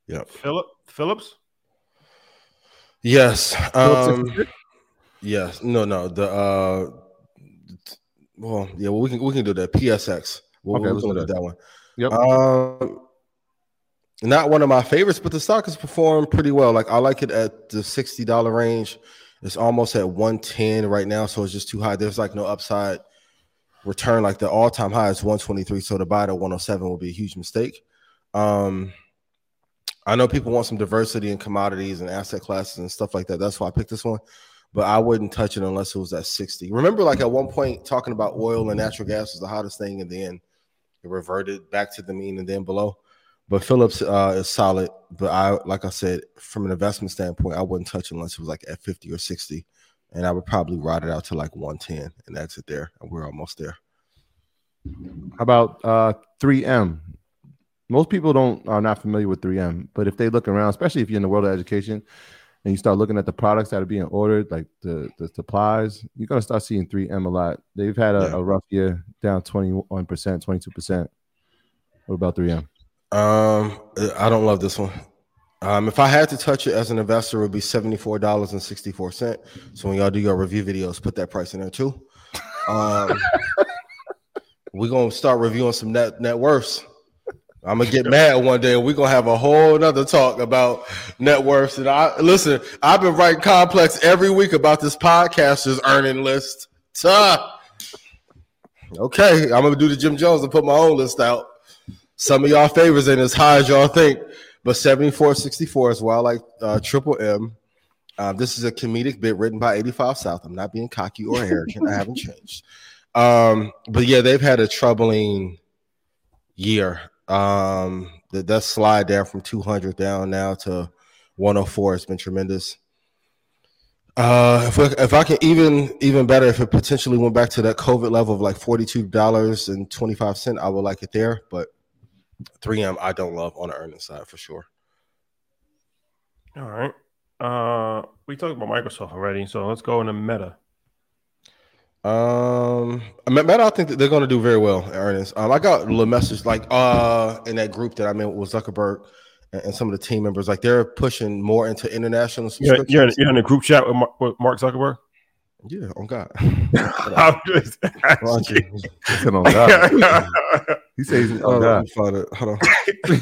yep, Philip Phillips. yes, um, 66? yes. No, no. The uh, well, yeah. Well, we can we can do that. PSX. We'll, Okay, we'll let's do that. that one. Yep. Um, not one of my favorites, but the stock has performed pretty well. Like I like it at the sixty dollar range. It's almost at one ten right now, so it's just too high. There's like no upside return. Like the all time high is one twenty three, so to buy at one hundred seven would be a huge mistake. Um, I know people want some diversity in commodities and asset classes and stuff like that. That's why I picked this one. But I wouldn't touch it unless it was at 60. Remember, like at one point, talking about oil and natural gas was the hottest thing, and then it reverted back to the mean and then below. But Phillips uh, is solid. But I, like I said, from an investment standpoint, I wouldn't touch it unless it was like at 50 or 60. And I would probably ride it out to like 110 and exit there. And we're almost there. How about uh 3M? Most people don't are not familiar with 3M, but if they look around, especially if you're in the world of education, and you start looking at the products that are being ordered, like the the supplies, you're gonna start seeing 3M a lot. They've had a, Yeah. a rough year, down 21 percent, 22 percent. What about 3M? Um, I don't love this one. Um, if I had to touch it as an investor, it would be seventy-four dollars and sixty-four cent. So when y'all do your review videos, put that price in there too. Um, we're gonna start reviewing some net net worths. I'm gonna get mad one day, and we're gonna have a whole nother talk about net worths. And I listen, I've been writing complex every week about this podcaster's earning list. Tuh. Okay, I'm gonna do the Jim Jones and put my own list out. Some of y'all favors ain't as high as y'all think, but 7464 is why I like uh, Triple M. Um, this is a comedic bit written by 85 South. I'm not being cocky or arrogant. I haven't changed. Um, but yeah, they've had a troubling year. Um, that that slide down from 200 down now to 104 has been tremendous. Uh, if, we- if I can even even better, if it potentially went back to that COVID level of like forty two dollars and twenty five cent, I would like it there. But 3M, I don't love on the earnings side for sure. All right. Uh, we talked about Microsoft already, so let's go into Meta. Um, Meta, I think that they're going to do very well in earnings. Um, I got a little message like uh in that group that I'm in with Zuckerberg and, and some of the team members, like they're pushing more into international You're, you're, in, you're in a group chat with Mark, with Mark Zuckerberg. yeah, on God. I'm just on, asking. "Oh God." He says, "Oh Hold on, let God." me. Hold on.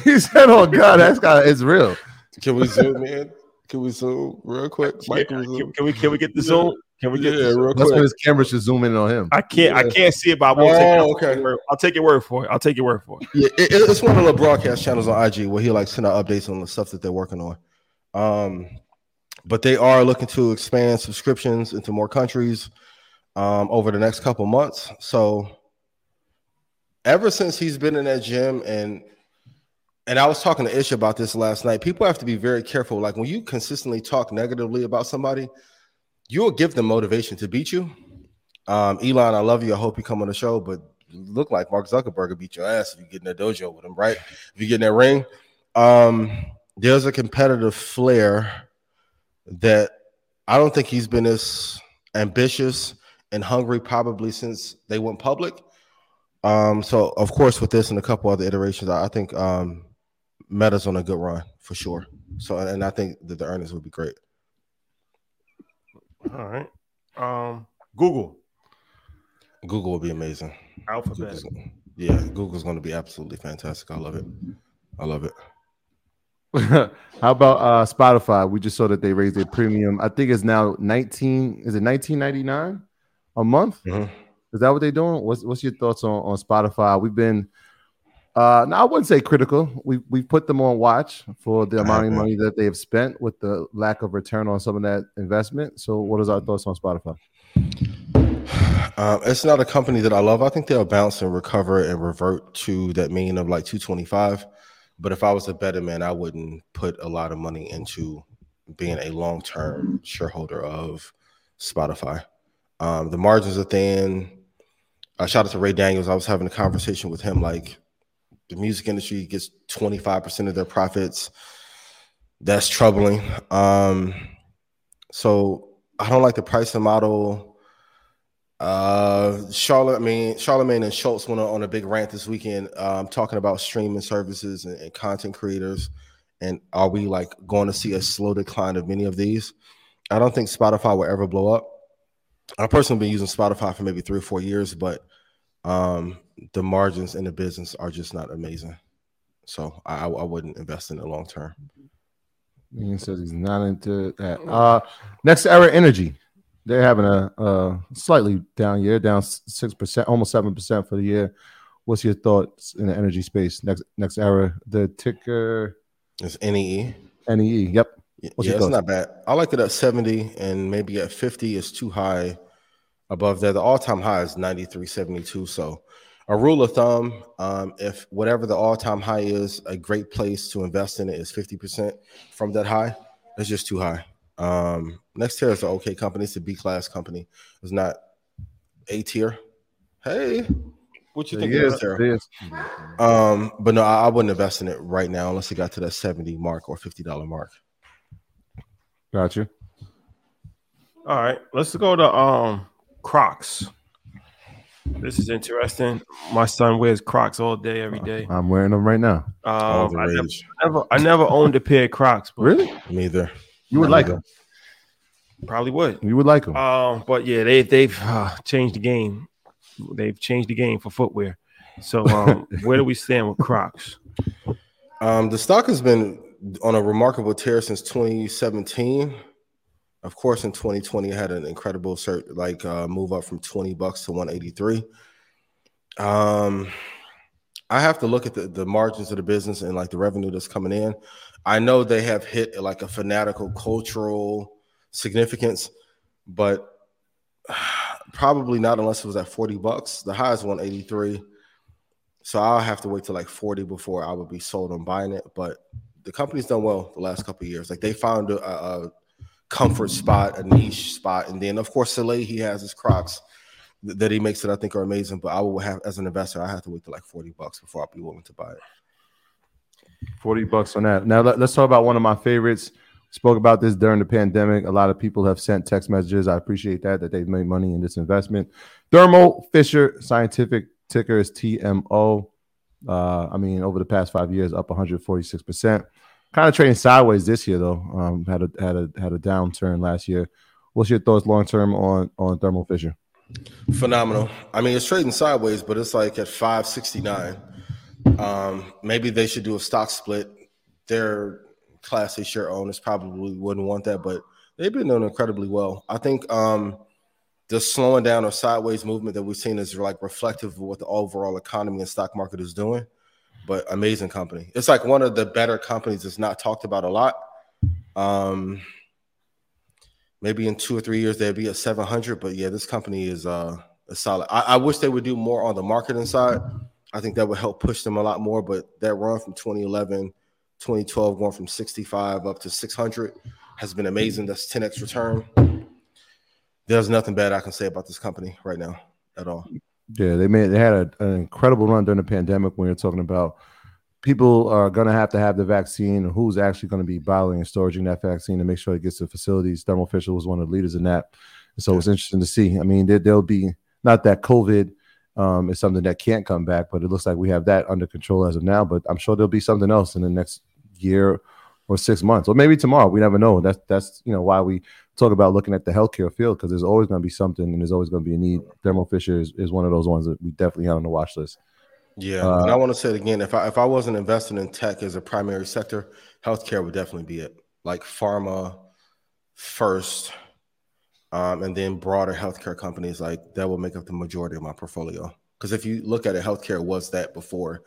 he said, "Oh God, that's got it's real." Can we zoom in? Can we zoom real quick? Yeah, Mike, can we can, zoom? can we can we get the zoom? Can we get the zoom? real That's when his camera should zoom in on him. I can't I can't see it, but I will take it. Oh, I'll okay. I'll take your word for it. I'll take your word for it. Yeah, it, it- it's one of the broadcast channels on IG where he like send out updates on the stuff that they're working on. Um, but they are looking to expand subscriptions into more countries um, over the next couple months. So ever since he's been in that gym and and I was talking to Ish about this last night. People have to be very careful. Like when you consistently talk negatively about somebody, you'll give them motivation to beat you. Um, Elon, I love you. I hope you come on the show, but look like Mark Zuckerberg will beat your ass if you get in that dojo with him, right? If you get in that ring, um, there's a competitive flair that I don't think he's been as ambitious and hungry probably since they went public. Um, so of course, with this and a couple other iterations, I I think um, Meta's on a good run for sure. So, and I think that the earnings would be great. All right. Um, Google, Google will be amazing. Alphabet. Google's, yeah, Google's going to be absolutely fantastic. I love it. I love it. How about uh Spotify? We just saw that they raised their premium. I think it's now 19. Is it 19.99 a month? Mhm. Is that what they're doing? What's what's your thoughts on, on Spotify? We've been uh now I wouldn't say critical. We we put them on watch for the amount of money that they have spent with the lack of return on some of that investment. So what is our thoughts on Spotify? Um, it's not a company that I love. I think they'll bounce and recover and revert to that mean of like 225. But if I was a better man, I wouldn't put a lot of money into being a long term shareholder of Spotify. Um, the margins are thin. Uh, shout out to Ray Daniels. I was having a conversation with him. Like the music industry gets 25% of their profits. That's troubling. Um, so I don't like the pricing model. Uh, Charlotte, I mean, Charlemagne and Schulz went on a big rant this weekend, um, talking about streaming services and, and content creators. And are we like going to see a slow decline of many of these? I don't think Spotify will ever blow up. I personally been using Spotify for maybe three or four years, but um, the margins in the business are just not amazing. So I, I wouldn't invest in it long term. Ian says he's not into that. Uh, NextEra energy. They're having a, a slightly down year, down six percent, almost seven percent for the year. What's your thoughts in the energy space? Next NextEra, the ticker is NEE. NEE. Yep. Yeah, What's yeah it's not bad. I like it at 70 and maybe at 50 is too high above there. The all-time high is 93.72. So a rule of thumb, um, if whatever the all-time high is, a great place to invest in it is 50% from that high. That's just too high. Um, next tier is an okay company. It's a B-class company. It's not A tier. Hey, what you think of Yes, this it is. Um, but no, I, I wouldn't invest in it right now unless it got to that 70 mark or $50 mark. Got you. All right, let's go to um Crocs. This is interesting. My son wears Crocs all day, every day. I'm wearing them right now. Um, I, never, rage. never, I never owned a pair of Crocs, but Really? Neither. You would Not like them. probably would. You would like them. Um, but yeah, they they've uh, changed the game. They've changed the game for footwear. So um, where do we stand with Crocs? Um, the stock has been on a remarkable tear since 2017. Of course, in 2020, it had an incredible cert, like uh, move up from 20 bucks to 183. Um, I have to look at the, the margins of the business and like the revenue that's coming in. I know they have hit like a fanatical cultural significance, but probably not unless it was at 40 bucks. The high is 183. So I'll have to wait till like 40 before I would be sold on buying it. But the company's done well the last couple years. Like they found a, a comfort spot, a niche spot, and then of course Soleil he has his Crocs that he makes that I think are amazing. But I will have as an investor, I have to wait till like 40 bucks before I'll be willing to buy it. 40 bucks on that. Now let, us talk about one of my favorites. Spoke about this during the pandemic. A lot of people have sent text messages. I appreciate that that they've made money in this investment. Thermo Fisher Scientific ticker is TMO. Uh, I mean, over the past five years, up 146 percent. Kind of trading sideways this year though. Um, had a had a had a downturn last year. What's your thoughts long term on on Thermo Fisher? Phenomenal. I mean, it's trading sideways, but it's like at 569. Um, maybe they should do a stock split. Their class A share owners probably wouldn't want that, but they've been doing incredibly well. I think um, the slowing down or sideways movement that we've seen is like reflective of what the overall economy and stock market is doing. But amazing company. It's like one of the better companies that's not talked about a lot. Um, maybe in two or three years they'd be at 700 but yeah this company is uh is solid I, I wish they would do more on the marketing side i think that would help push them a lot more but that run from 2011 2012 going from 65 up to 600 has been amazing that's 10x return there's nothing bad i can say about this company right now at all Yeah, they made they had a, an incredible run during the pandemic when you're talking about people are going to have to have the vaccine and who's actually going to be bottling and storing that vaccine to make sure it gets to facilities. Thermo Fisher was one of the leaders in that. And So it's interesting to see. I mean, there, there'll be not that COVID um, is something that can't come back, but it looks like we have that under control as of now. But I'm sure there'll be something else in the next year or six months, or maybe tomorrow. We never know. That's that's you know why we talk about looking at the healthcare field because there's always going to be something and there's always going to be a need. Thermo Fisher is, is one of those ones that we definitely have on the watch list. yeah Uh, and i want to say it again if i if i wasn't investing in tech as a primary sector healthcare would definitely be it like pharma first um, and then broader healthcare companies like that will make up the majority of my portfolio. Because if you look at it, healthcare was that before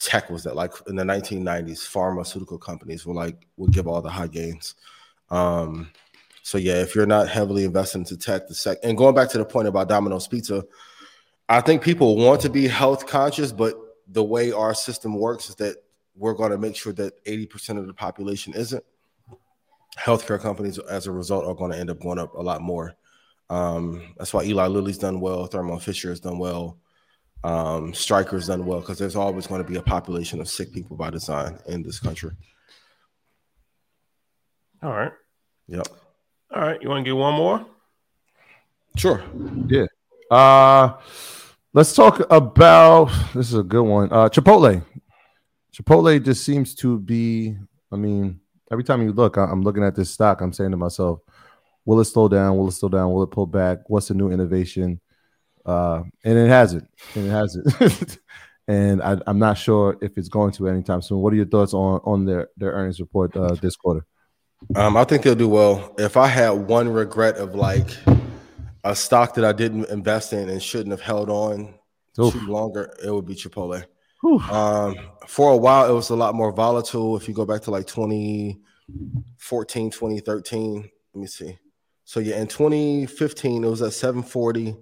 tech was that. Like in the 1990s, pharmaceutical companies were like would give all the high gains. Um, so yeah, if you're not heavily invested into tech, the sec and going back to the point about Domino's Pizza, I think people want to be health conscious, but the way our system works is that we're going to make sure that 80% of the population isn't healthcare companies as a result are going to end up going up a lot more. Um, that's why Eli Lilly's done well, Thermo Fisher has done well, um, Stryker's done well because there's always going to be a population of sick people by design in this country. All right. Yep. All right. You want to get one more? Sure. Yeah. Uh let's talk about this is a good one. Uh Chipotle. Chipotle just seems to be, I mean, every time you look, I- I'm looking at this stock, I'm saying to myself, will it slow down? Will it slow down? Will it pull back? What's the new innovation? Uh, and it hasn't. And it hasn't. and I, I'm not sure if it's going to anytime soon. What are your thoughts on on their their earnings report uh, this quarter? Um, I think they'll do well. If I had one regret of like a stock that I didn't invest in and shouldn't have held on Oof. too longer, it would be Chipotle. Um, for a while, it was a lot more volatile. If you go back to like 2014, 2013, let me see. So yeah, in 2015, it was at 740.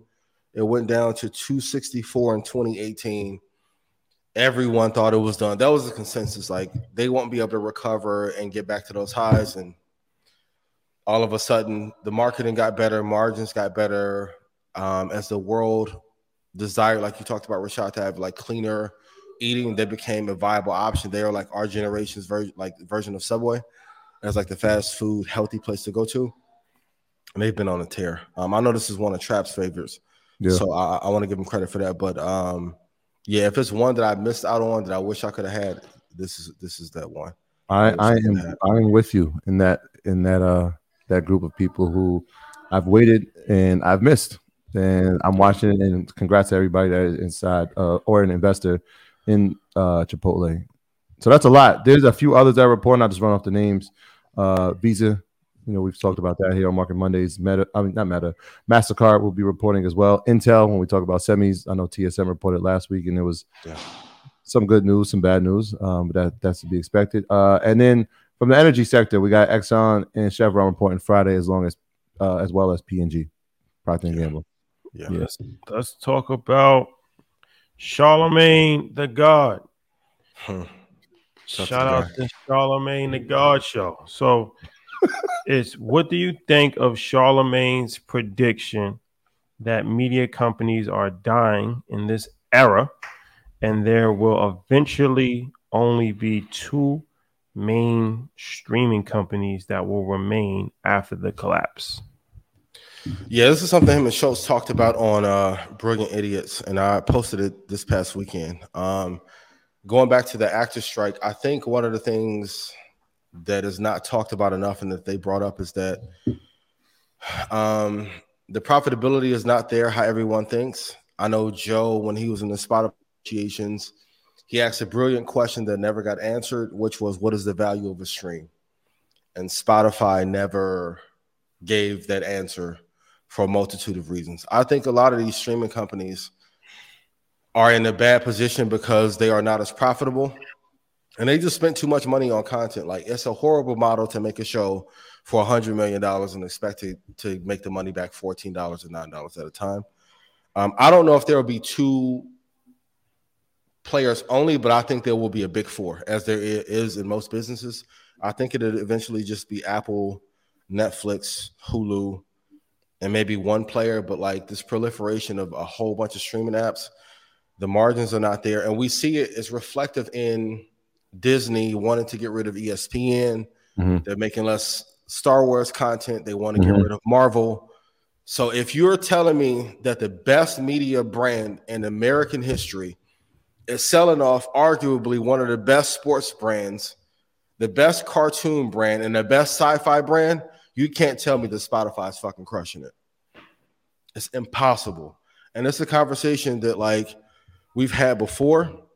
It went down to 264 in 2018. Everyone thought it was done. That was the consensus. Like they won't be able to recover and get back to those highs. And all of a sudden, the marketing got better, margins got better. Um, as the world desired, like you talked about, Rashad, to have like cleaner eating, they became a viable option. They are like our generation's version, like version of Subway. as like the fast food healthy place to go to, and they've been on a tear. Um, I know this is one of Trap's favorites, Yeah. so I, I want to give him credit for that. But um, yeah, if it's one that I missed out on that I wish I could have had, this is this is that one. I, I Understand am. I am with you in that in that uh that group of people who I've waited and I've missed. And I'm watching it and congrats to everybody that is inside uh, or an investor in uh Chipotle. So that's a lot. There's a few others that report, reporting. I'll just run off the names. Uh Visa, you know, we've talked about that here on Market Mondays. Meta, I mean not Meta, MasterCard will be reporting as well. Intel, when we talk about semis, I know TSM reported last week and it was Yeah. some good news, some bad news, um, but that that's to be expected. Uh, and then from the energy sector, we got Exxon and Chevron reporting Friday, as long as uh, as well as P&G, Procter and Gamble. Yeah. Yes. Let's talk about Charlemagne the God. Hmm. Shout Shout out out to to Charlemagne the God show. So it's what do you think of Charlemagne's prediction that media companies are dying in this era and there will eventually only be two main streaming companies that will remain after the collapse? Yeah, this is something him and Schulz talked about on uh Brilliant Idiots, and I posted it this past weekend. Um, going back to the actor strike, I think one of the things that is not talked about enough and that they brought up is that um the profitability is not there how everyone thinks. I know Joe, when he was in the spot negotiations, he asked a brilliant question that never got answered, which was what is the value of a stream? And Spotify never gave that answer for a multitude of reasons. I think a lot of these streaming companies are in a bad position because they are not as profitable and they just spent too much money on content. Like it's a horrible model to make a show for a hundred million dollars and expect it to make the money back fourteen dollars or nine dollars at a time. Um, I don't know if there will be two players only, but I think there will be a big four, as there is in most businesses. I think it'll eventually just be Apple, Netflix, Hulu, and maybe one player. But like this proliferation of a whole bunch of streaming apps, the margins are not there, and we see it. It's reflective in Disney wanting to get rid of ESPN. Mhm. They're making less Star Wars content. They want to Mhm. get rid of Marvel. So if you're telling me that the best media brand in American history is selling off arguably one of the best sports brands, the best cartoon brand, and the best sci-fi brand, you can't tell me that Spotify is fucking crushing it. It's impossible. And it's a conversation that like we've had before.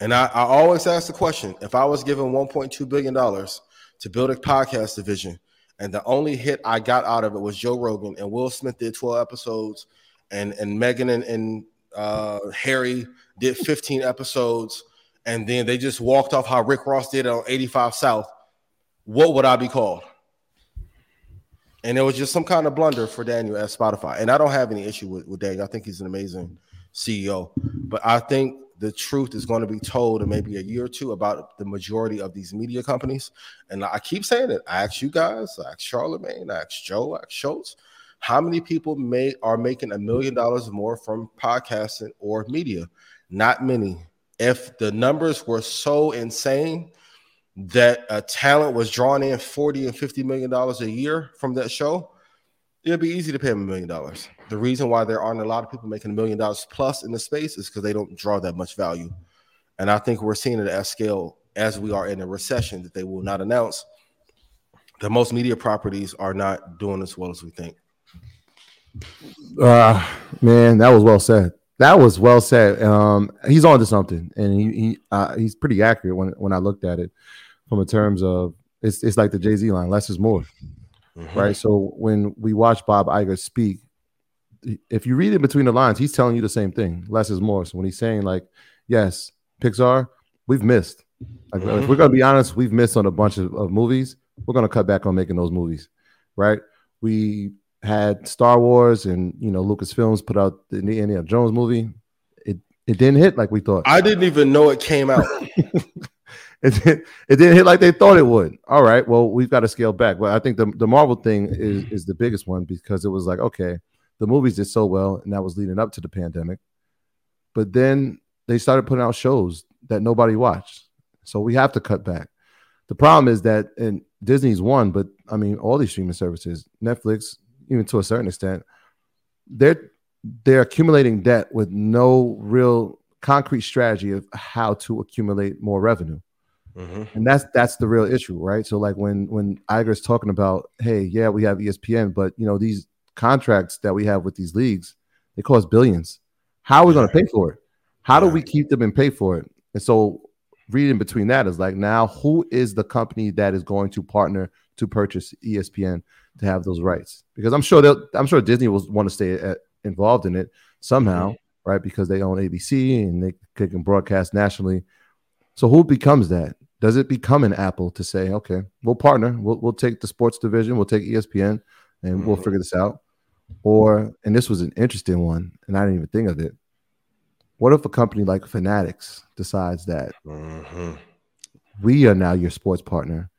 And I, I always ask the question: if I was given 1.2 billion dollars to build a podcast division, and the only hit I got out of it was Joe Rogan, and Will Smith did 12 episodes, and and Meghan and, and uh, Harry did 15 episodes, and then they just walked off how Rick Ross did on 85 South, what would I be called? And it was just some kind of blunder for Daniel at Spotify. And I don't have any issue with, with Daniel. I think he's an amazing CEO. But I think the truth is going to be told in maybe a year or two about the majority of these media companies. And I keep saying it. I ask you guys, I ask Charlemagne, I ask Joe, I ask Schulz, how many people may are making a million dollars more from podcasting or media? Not many. If the numbers were so insane that a talent was drawing in 40 and 50 million dollars a year from that show, it'd be easy to pay them a million dollars. The reason why there aren't a lot of people making a million dollars plus in the space is because they don't draw that much value. And I think we're seeing it at scale as we are in a recession that they will not announce. The most media properties are not doing as well as we think. Uh man, that was well said. That was well said. Um, he's on to something, and he, he uh, he's pretty accurate when when I looked at it from in terms of it's it's like the Jay Z line, less is more, right? So when we watch Bob Iger speak, if you read it between the lines, he's telling you the same thing, less is more. So when he's saying like, yes, Pixar, we've missed. Like if mm-hmm. we're gonna be honest, we've missed on a bunch of, of movies. We're gonna cut back on making those movies, right? We had Star Wars and you know Lucasfilms put out the Indiana Jones movie. It it didn't hit like we thought. I didn't even know it came out. it, didn't- it didn't hit like they thought it would. All right, well we've got to scale back. But I think the the Marvel thing is is the biggest one because it was like okay, the movies did so well and that was leading up to the pandemic, but then they started putting out shows that nobody watched. So we have to cut back. The problem is that, and Disney's one, but I mean, all these streaming services, Netflix, even to a certain extent, they're they're accumulating debt with no real concrete strategy of how to accumulate more revenue. Mm-hmm. And that's that's the real issue, right? So like when when Iger's talking about, hey, yeah, we have ESPN, but you know these contracts that we have with these leagues, they cost billions. How are we going to pay for it? How do we keep them and pay for it? And so reading between that is like now who is the company that is going to partner to purchase ESPN to have those rights? Because I'm sure they'll I'm sure Disney will want to stay at, uh, involved in it somehow, mm-hmm. right? Because they own ABC and they can broadcast nationally. So who becomes that? Does it become an Apple to say, okay, we'll partner, we'll, we'll take the sports division, we'll take ESPN, and mm-hmm. we'll figure this out? Or, and this was an interesting one, and I didn't even think of it. What if a company like Fanatics decides that mm-hmm. we are now your sports partner?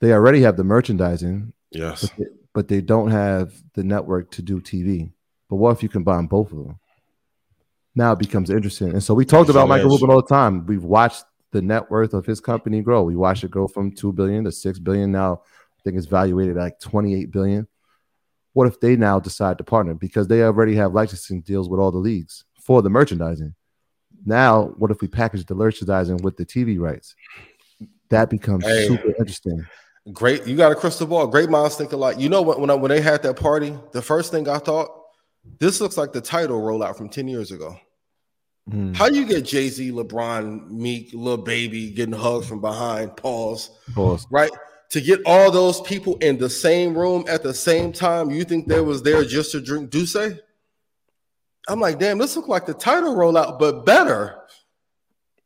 They already have the merchandising, yes, but they, but they don't have the network to do TV. But what if you combine both of them? Now it becomes interesting. And so we talked about Michael Rubin all the time. We've watched the net worth of his company grow. We watched it grow from two billion to six billion. Now I think it's valuated at like 28 billion. What if they now decide to partner because they already have licensing deals with all the leagues for the merchandising? Now, what if we package the merchandising with the TV rights? That becomes hey, super interesting. Great, you got a crystal ball. Great minds think alike. You know what? When I, when they had that party, the first thing I thought, this looks like the Tidal rollout from ten years ago. Mm. How you get Jay Z, LeBron, Meek, Lil Baby getting hugged from behind? Pause. Pause. Right to get all those people in the same room at the same time. You think they was there just to drink D'ussé? I'm like, damn, this look like the Tidal rollout, but better.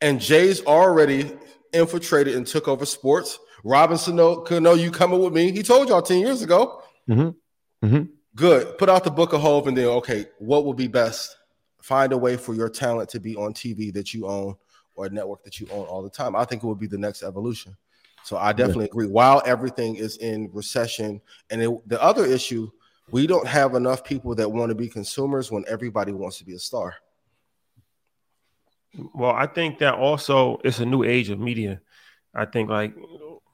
And Jay's already infiltrated and took over sports. Robinson Cano you coming with me. He told y'all 10 years ago. Mm-hmm. Mm-hmm. Good. Put out the book of Hov and then, okay, what will be best? Find a way for your talent to be on TV that you own or a network that you own all the time. I think it would be the next evolution. So I definitely yeah. agree. While everything is in recession, and it, the other issue, we don't have enough people that want to be consumers when everybody wants to be a star. Well, I think that also it's a new age of media. I think like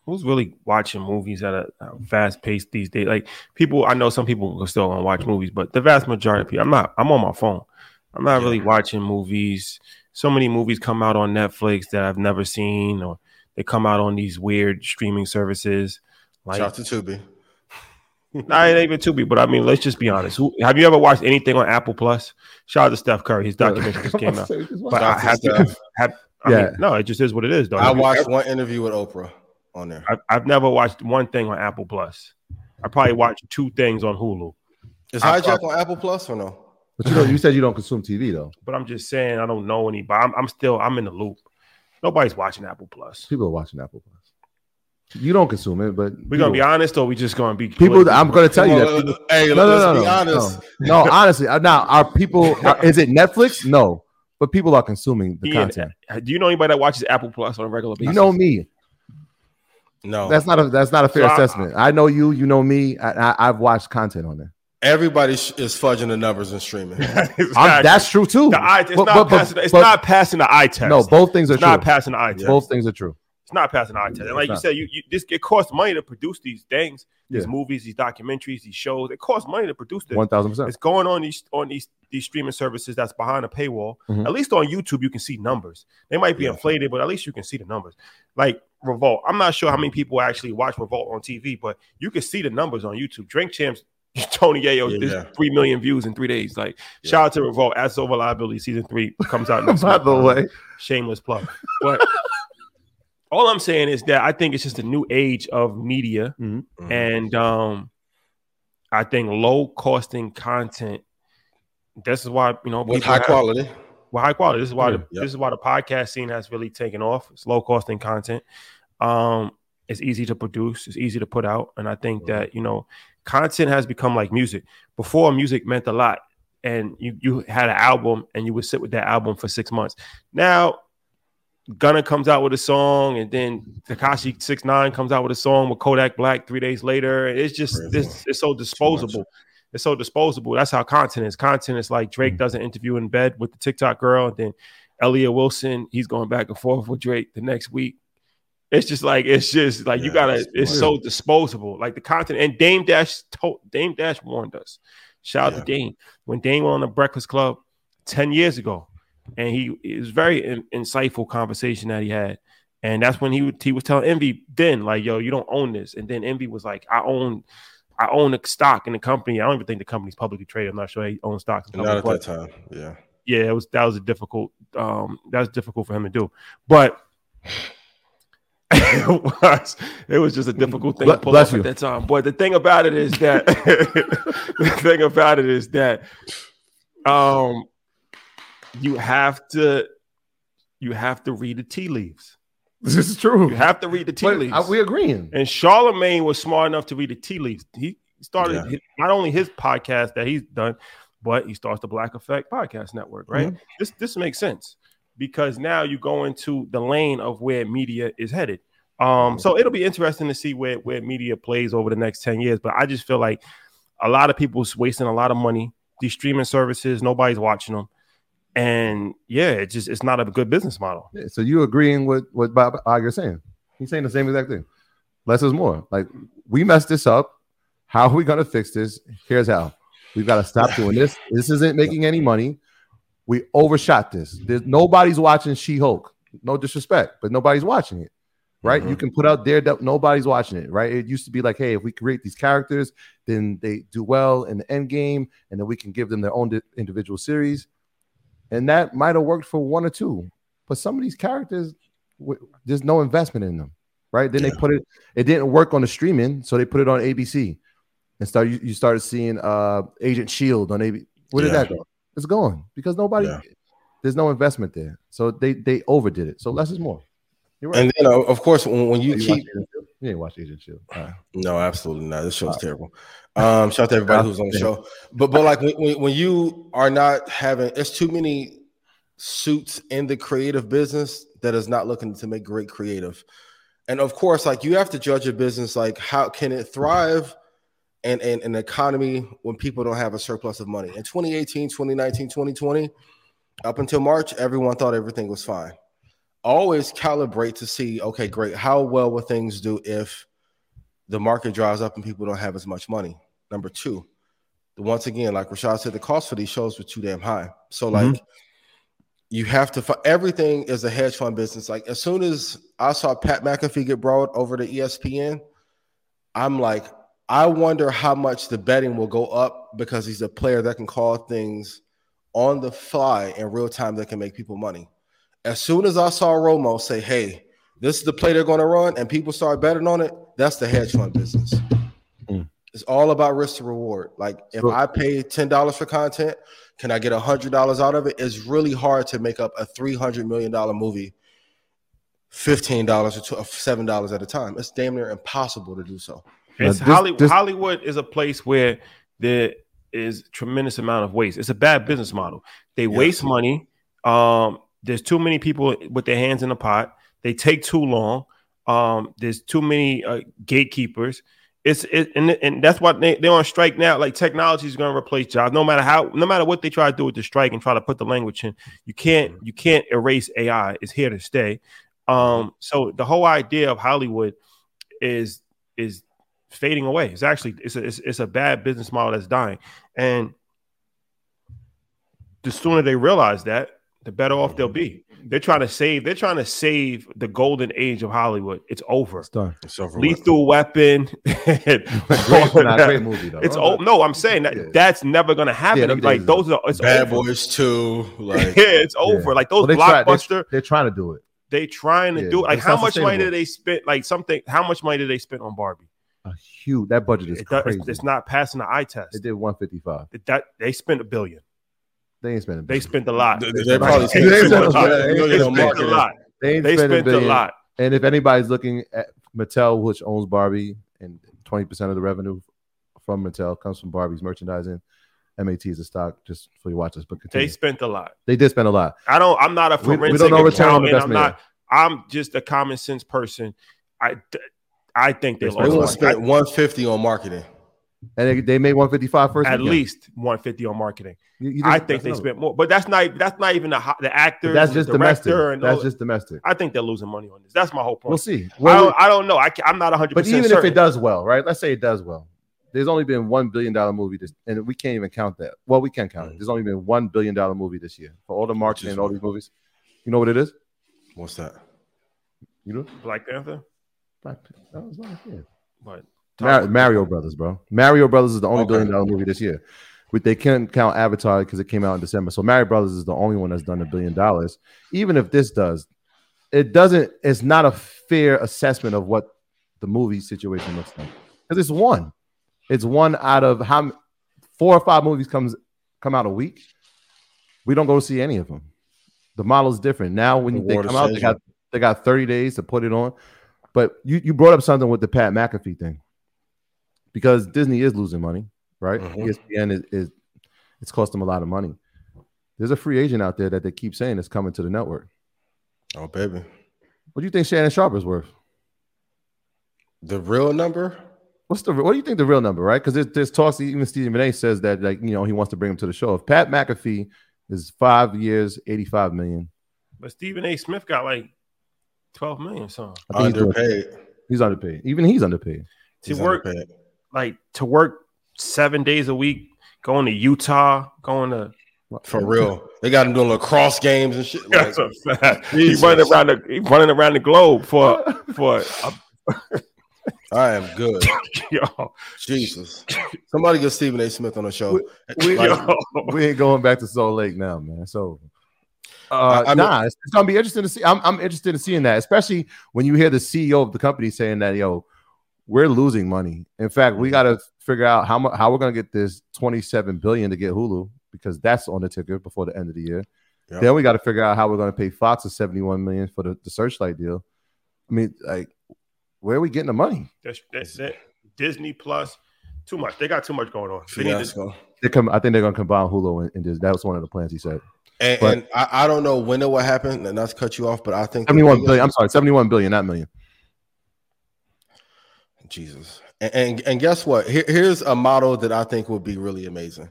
who's really watching movies at a, a fast pace these days? Like people, I know some people still want to watch movies, but the vast majority of people, I'm not. I'm on my phone. I'm not yeah. really watching movies. So many movies come out on Netflix that I've never seen, or they come out on these weird streaming services. Like, Shout to Tubi. Not even Tubi, but I mean, let's just be honest. Who, have you ever watched anything on Apple Plus? Shout out to Steph Curry. His documentary just came out. but I have, to, have I yeah. Mean, no, it just is what it is, though. I watched ever, one interview with Oprah on there. I've, I've, never watched one thing on Apple Plus. I probably watched two things on Hulu. Is Hijack on Apple Plus or no? But you know, you said you don't consume TV though. But I'm just saying, I don't know anybody. I'm, I'm still, I'm in the loop. Nobody's watching Apple Plus. People are watching Apple Plus. You don't consume it, but we're gonna be honest, or we just gonna be people. I'm gonna tell you that. People, hey, no, no, no, no, be honest. No, no honestly, uh, now are people? Are, is it Netflix? No, but people are consuming the content. Do you know anybody that watches Apple Plus on a regular basis? You know me. No, that's not a that's not a fair so assessment. I, I, know you. You know me. I, I, have watched content on there. Everybody is fudging the numbers and streaming. that's true too. The eye, it's, but, not, but, passing, it's but, not passing the eye test. No, both things are it's true. Not passing the eye test. Both things are true. It's not passing the eye test. And like you said, you, you this it costs money to produce these things, these yeah. movies, these documentaries, these shows. It costs money to produce them. One thousand percent. It's going on these on these these streaming services that's behind a paywall. Mm-hmm. At least on YouTube, you can see numbers. They might be yeah. inflated, but at least you can see the numbers. Like Revolt, I'm not sure how many people actually watch Revolt on TV, but you can see the numbers on YouTube. Drink Champs Tony Yayo, yeah. three million views in three days. Like, yeah. shout out to Revolt. As over liability season three comes out next By the way, shameless plug. But all I'm saying is that I think it's just a new age of media, mm-hmm. and um, I think low costing content. This is why you know with high have, quality. Well, high quality. This is why the, yep. this is why the podcast scene has really taken off. It's low costing content. Um, it's easy to produce. It's easy to put out, and I think mm-hmm. that you know content has become like music. Before music meant a lot, and you you had an album and you would sit with that album for six months. Now, Gunna comes out with a song, and then Tekashi Six Nine comes out with a song with Kodak Black three days later. It's just it's, it's so disposable. It's so disposable. That's how content is. Content is like Drake mm-hmm. does an interview in bed with the TikTok girl, and then Elliott Wilson, he's going back and forth with Drake the next week It's just like it's just like you gotta. it's so disposable. Like the content and Dame Dash told Dame Dash warned us. Shout out to Dame when Dame went on the Breakfast Club ten years ago, and he it was very in- insightful conversation that he had. And that's when he would, he was telling Envy then like, yo, you don't own this. And then Envy was like, I own. I own a stock in the company. I don't even think the company's publicly traded. I'm not sure he owns stocks. In the Not at that time. Yeah. yeah, it was that was a difficult um that was difficult for him to do. But it was it was just a difficult thing Ble- to pull off at that time. But the thing about it is that the thing about it is that um you have to you have to read the tea leaves. This is true. You have to read the tea But leaves. are we agreeing? And Charlemagne was smart enough to read the tea leaves. He started Yeah. his- not only his podcast that he's done, but he starts the Black Effect Podcast Network. Right? Mm-hmm. This this makes sense because now you go into the lane of where media is headed. Um, so it'll be interesting to see where where media plays over the next ten years. But I just feel like a lot of people's wasting a lot of money. These streaming services, nobody's watching them, and yeah, it's just it's not a good business model. Yeah, so you agreeing with what Bob Iger's saying? He's saying the same exact thing. Less is more. Like we messed this up. How are we gonna fix this? Here's how. We've got to stop doing this. This isn't making any money. We overshot this. There's nobody's watching She-Hulk. No disrespect, but nobody's watching it. Right? You can put out there that nobody's watching it, right? It used to be like, hey, if we create these characters, then they do well in the end game, and then we can give them their own di- individual series. And that might have worked for one or two. But some of these characters, w- there's no investment in them, right? Then they put it, it didn't work on the streaming, so they put it on ABC. And start you, you started seeing uh Agent Shield on ABC. Where did Yeah. that go? It's gone because nobody Yeah. there's no investment there. So they they overdid it. So less is more. Right. And then, uh, of course, when, when you You keep watch Agent Shield? You ain't watch Agent Shield. Right. No, absolutely not. This Uh, show's terrible. Um, shout out to everybody who's on the show. But but like when, when, you are not having it's too many suits in the creative business that is not looking to make great creative. And of course, like you have to judge a business like how can it thrive in, in an economy when people don't have a surplus of money. In 2018, 2019, 2020, up until March, everyone thought everything was fine. Always calibrate to see, okay, great. How well will things do if the market dries up and people don't have as much money. Number two, once again, like Rashad said, the cost for these shows were too damn high. So mm-hmm. like you have to everything is a hedge fund business. Like as soon as I saw Pat McAfee get brought over to ESPN, I'm like, I wonder how much the betting will go up because he's a player that can call things on the fly in real time that can make people money. As soon as I saw Romo say, "Hey, this is the play they're going to run," and people start betting on it, that's the hedge fund business. Mm. It's all about risk to reward. Like if So- I pay ten dollars for content, can I get hundred dollars out of it? It's really hard to make up a three hundred million dollar movie, fifteen dollars or seven dollars at a time. It's damn near impossible to do so. It's this- Hollywood. this- Hollywood is a place where there is tremendous amount of waste. It's a bad business model. They waste money. Um, there's too many people with their hands in the pot. They take too long. Um, there's too many uh, gatekeepers. It's it, and, and that's why they, they're on strike now. Like technology is going to replace jobs, no matter how, no matter what they try to do with the strike and try to put the language in. You can't you can't erase AI. It's here to stay. Um, so the whole idea of Hollywood is is fading away. It's actually it's a, it's, it's a bad business model that's dying, and the sooner they realize that, the better off they'll be. Mm-hmm. They're trying to save. They're trying to save the golden age of Hollywood. It's over. It's done. It's over with. Lethal Weapon. Great, nah, great movie though. It's Oh, no, I'm saying that Yeah. that's never gonna happen. Yeah, like those are it's Bad over. Boys Two, like yeah, it's over. Like those Well, they try- they- blockbuster, they're trying to do it. they trying to Yeah, do it. Like it's how much money did they spend? Like something. How much money did they spend on Barbie? A huge that budget is It does, crazy. it's, it's not passing the eye test. They did 155. It- that they spent a billion. They ain't spending. They spent a lot. they, They they probably They spent spent a lot. million on spent a lot. They ain't They spending spent a billion. lot. And if anybody's looking at Mattel, which owns Barbie, and 20% of the revenue from Mattel comes from Barbie's merchandising, MAT is a stock just for your watchers. But They spent a lot. They, did spend a lot. I don't. I'm not a We- we forensic don't know return on accountant. I'm investment not. I'm just a common sense person. I I think they They lost They spent will money. spend 150 on marketing. And they, they made 155 first. At weekend. least 150 on marketing. You- you I think they spent more, but that's not that's not even the ho- the But actors. That's just the domestic. And That's all- just domestic. I think they're losing money on this. That's my whole point. We'll see. I, Well, don't, I don't know. I am not 100. but even certain. if it does well, right? Let's say it does well. There's only been one billion dollar movie this, and we can't even count that. Well, we can count Mm. it. There's only been one billion dollar movie this year for all the marketing and all these movies. You know what it is? What's that? You know? Black Panther, Black- that was last year. but Mar- Mario Brothers, bro. Mario Brothers is the only Okay. billion dollar movie this year. But they can't count Avatar because it came out in December. So Mario Brothers is the only one that's done a billion dollars. Even if this does, it doesn't. It's not a fair assessment of what the movie situation looks like because it's one. It's one out of how four or five movies comes come out a week. We don't go see any of them. The model is different now. When The they come out, they got they got thirty days to put it on. But you you brought up something with the Pat McAfee thing because Disney is losing money, right? Mhm. ESPN is, is it's cost them a lot of money. There's a free agent out there that they keep saying is coming to the network. Oh, baby. What do you think Shannon Sharpe is worth? The real number? What's the what do you think the real number, right? Because there's, there's talks. Even Stephen A. says that like you know he wants to bring him to the show. If Pat McAfee is five years, eighty five million, but Stephen A. Smith got like 12 million. So I he's, doing- Underpaid. he's underpaid. Even he's underpaid. to He's work underpaid. Like to work seven days a week, going to Utah, going to For real. They got him doing lacrosse games and shit. Like, That's a fact. Jesus. He's running around the he's running around the globe for for a, I am good. yo, Jesus. Somebody get Stephen A. Smith on the show. we- Like, we ain't going back to Salt Lake now, man. So, uh, I mean- nah, it's, it's gonna be interesting to see. I'm, I'm interested in seeing that, especially when you hear the CEO of the company saying that, yo, we're losing money. In fact, we mm-hmm. got to figure out how much how we're gonna get this 27 billion to get Hulu because that's on the ticket before the end of the year. Yep. Then we got to figure out how we're gonna pay Fox a 71 million for the, the Searchlight deal. I mean, like, where are we getting the money? That's, that's that Disney Plus, too much. They got too much going on. They need to, fiasco. They come. I think they're gonna combine Hulu and, and just, that was one of the plans he said. And, But- and I, I don't know when it will happen, and not to cut you off, but I think the 71 biggest- billion. I'm sorry, 71 billion, not million. Jesus. And, and and guess what? Here, here's a model that I think would be really amazing.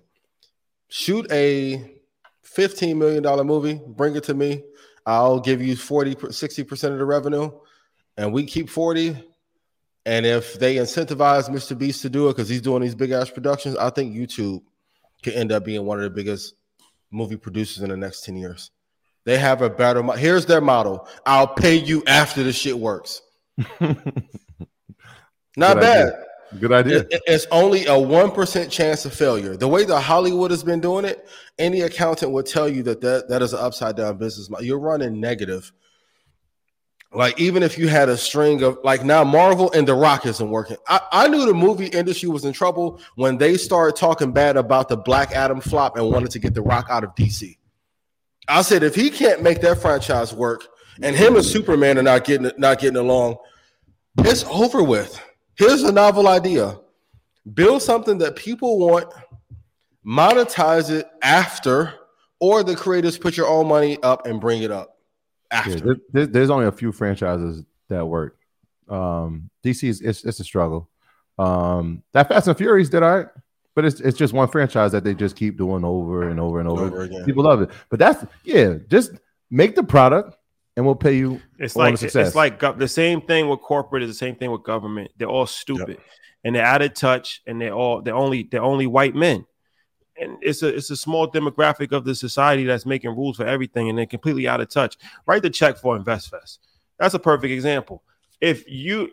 Shoot a 15 million dollar movie, bring it to me. I'll give you 40 60% of the revenue and we keep 40. And if they incentivize Mr. Beast to do it because he's doing these big ass productions, I think YouTube could end up being one of the biggest movie producers in the next 10 years. They have a better mo- here's their model. I'll pay you after the shit works. Not Good bad. idea. Good idea. It- it- it's only a 1% chance of failure. The way that Hollywood has been doing it, any accountant would tell you that that, that is an upside down business. model. You're running negative. Like, even if you had a string of, like, now Marvel and The Rock isn't working. I, I knew the movie industry was in trouble when they started talking bad about the Black Adam flop and wanted to get The Rock out of DC. I said, if he can't make that franchise work and him and Superman are not getting not getting along, it's over with. Here's a novel idea build something that people want, monetize it after, or the creators put your own money up and bring it up after. there- there's only a few franchises that work. Um, DC is it's, it's a struggle. Um, that Fast and Furious did all right, but it's it's just one franchise that they just keep doing over and over and over. Over again. People love it, but that's yeah. Just make the product, and we'll pay you. It's like success. it's like the same thing with corporate is the same thing with government. They're all stupid, and they're out of touch, and they're all they're only they're only white men, and it's a it's a small demographic of the society that's making rules for everything, and they're completely out of touch. Write the check for InvestFest. That's a perfect example. If you,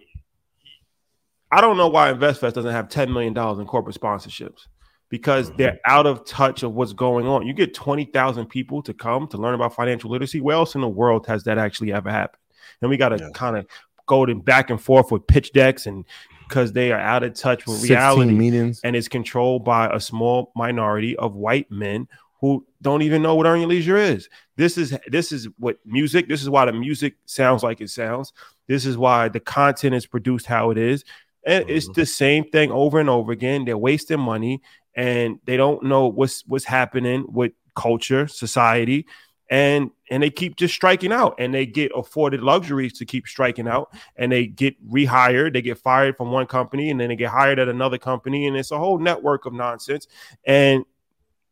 I don't know why InvestFest doesn't have ten million dollars in corporate sponsorships because they're out of touch of what's going on. You get 20,000 people to come to learn about financial literacy. Where else in the world has that actually ever happened? And we got to Yeah. kind of go back and forth with pitch decks and because they are out of touch with reality meetings. and it's controlled by a small minority of white men who don't even know what earning leisure is. This is this is what music. This is why the music sounds like it sounds. This is why the content is produced how it is, and it's Mhm. the same thing over and over again. They're wasting money, and they don't know what's what's happening with culture, society, and and they keep just striking out and they get afforded luxuries to keep striking out and they get rehired they get fired from one company and then they get hired at another company and it's a whole network of nonsense and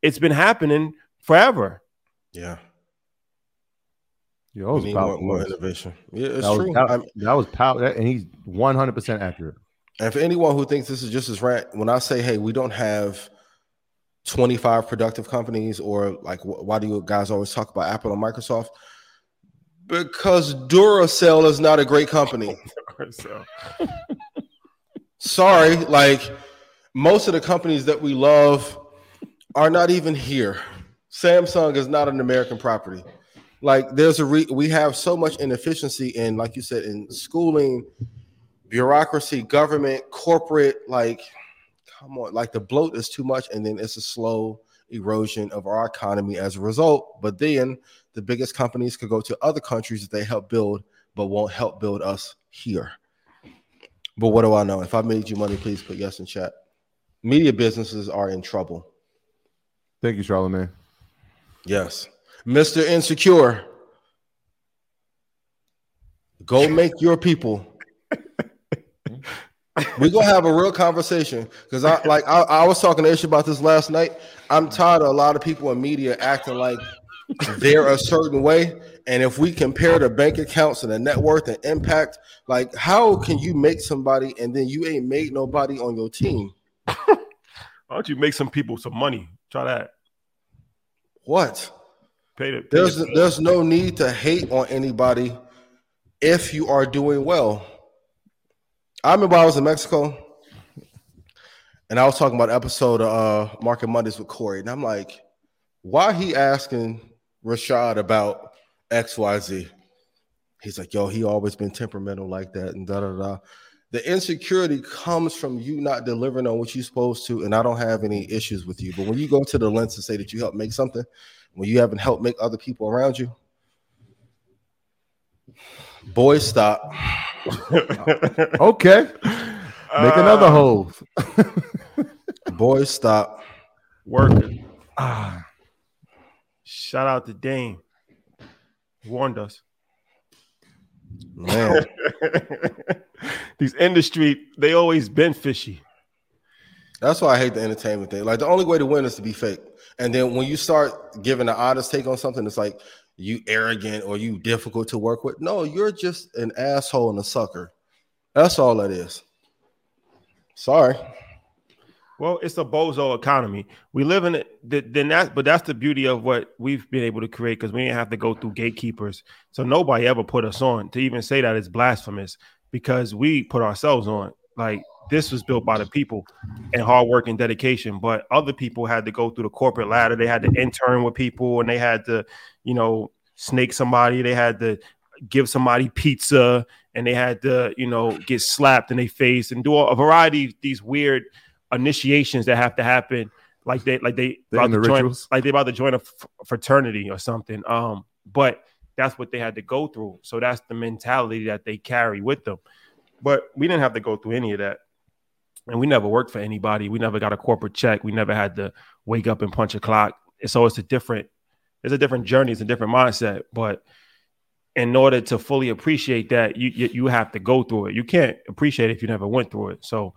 it's been happening forever Yeah. Yo, that was more, powerful more innovation. Yeah, it's That was, true. that, I'm- that was power, and he's one hundred percent accurate. And for anyone who thinks this is just as rant, when I say, hey, we don't have 25 productive companies, or like, wh- why do you guys always talk about Apple and Microsoft? Because Duracell is not a great company. Sorry, like most of the companies that we love are not even here. Samsung is not an American property. Like there's a re- we have so much inefficiency in, like you said, in schooling, bureaucracy, government, corporate. Like, come on, like the bloat is too much, and then it's a slow erosion of our economy as a result. But then the biggest companies could go to other countries that they help build, but won't help build us here. But what do I know? If I made you money, please put yes in chat. Media businesses are in trouble. Thank you, Charlemagne. Yes. Mr. Insecure. Go make your people. We're gonna have a real conversation because I like I, I was talking to Ish about this last night. I'm tired of a lot of people in media acting like they're a certain way. And if we compare the bank accounts and the net worth and impact, like how can you make somebody and then you ain't made nobody on your team? why don't you make some people some money try that What? pay the pay There's the- there's no need to hate on anybody if you are doing well. I remember I was in Mexico and I was talking about episode of uh Market Mondays with Corey, and I'm like, why he asking Rashad about XYZ? He's like, yo, he always been temperamental like that, and da da da. The insecurity comes from you not delivering on what you're supposed to, and I don't have any issues with you. But when you go to the lens and say that you help make something, when you haven't helped make other people around you, boys, stop. Okay, make another Uh, hole. Boys, stop. worker shout out to dame He warned us Man, these industry they always been fishy that's why I hate the entertainment thing. Like the only way to win is to be fake. And then when you start giving an honest take on something, it's like you arrogant or you difficult to work with. No, you're just an asshole and a sucker. That's all that is. Sorry. Well, it's a bozo economy. We live in it. Then that, but that's the beauty of what we've been able to create because we didn't have to go through gatekeepers. So nobody ever put us on. To even say that is blasphemous because we put ourselves on. Like this was built by the people and hard work and dedication. But other people had to go through the corporate ladder. They had to intern with people and they had to, you know, snake somebody. They had to give somebody pizza and they had to, you know, get slapped in their face and do a variety of these weird initiations that have to happen like they like they The about to join, like they about to join a f- fraternity or something um but that's what they had to go through so that's the mentality that they carry with them but we didn't have to go through any of that and we never worked for anybody we never got a corporate check we never had to wake up and punch a clock And so it's a different it's a different journey it's a different mindset but in order to fully appreciate that you, you you have to go through it you can't appreciate if you never went through it so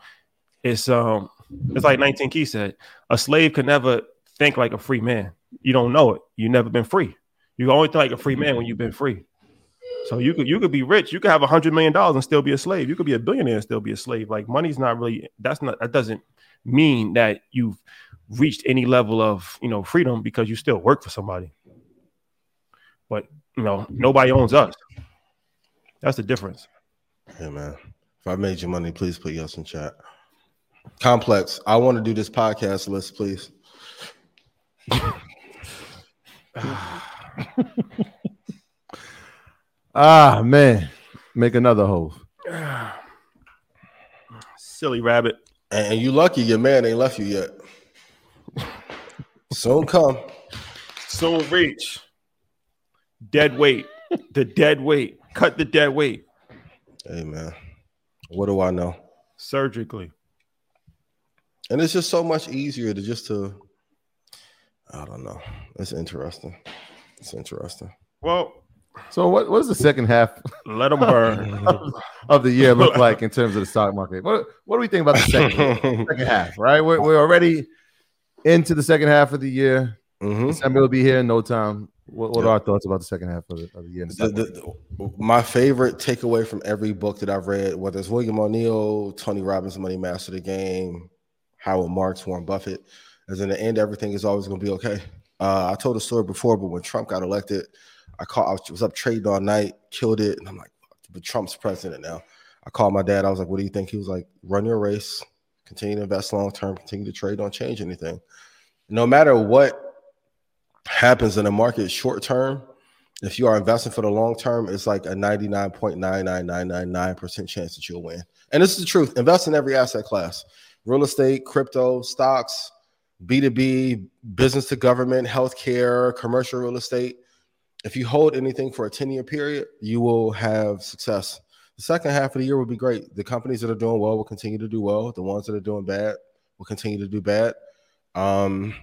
it's um it's like 19 Key said, a slave can never think like a free man. You don't know it. You never been free. You only think like a free man when you've been free. So you could you could be rich. You could have a hundred million dollars and still be a slave. You could be a billionaire and still be a slave. Like money's not really that's not that doesn't mean that you've reached any level of you know freedom because you still work for somebody. But you know, nobody owns us. That's the difference. Yeah, man. If I made you money, please put yes in chat. Complex. I want to do this podcast list, please. Ah man, make another hole. Silly rabbit. And, and you lucky your man ain't left you yet. Soon come. Soon reach. Dead weight. The dead weight. Cut the dead weight Hey man. What do I know? surgically. And it's just so much easier to just to I don't know. It's interesting. It's interesting. Well, So what what does the second half let them burn. of the year look like in terms of the stock market? What what do we think about the second, second half? Right, we're, we're already into the second half of the year. Mhm. December will be here in no time. What, what Yeah. are our thoughts about the second half of the, of the year? the The- the- my favorite takeaway from every book that I've read, whether it's William O'Neill, Tony Robbins, Money Master the Game, Howard Marks, Warren Buffett, is in the end, everything is always going to be okay. Uh, I told a story before, but when Trump got elected, I. I was, was up trading all night, killed it, and I'm like, but Trump's president now. I called my dad. I was like, "What do you think?" He was like, "Run your race, continue to invest long term, continue to trade, don't change anything. No matter what happens in the market short term, if you are investing for the long term, it's like a 99.99999% chance that you'll win. And this is the truth. Invest in every asset class real estate, crypto, stocks, B2B, business to government, healthcare, commercial real estate. If you hold anything for a 10 year period, you will have success. The second half of the year will be great. The companies that are doing well will continue to do well. The ones that are doing bad will continue to do bad. Um,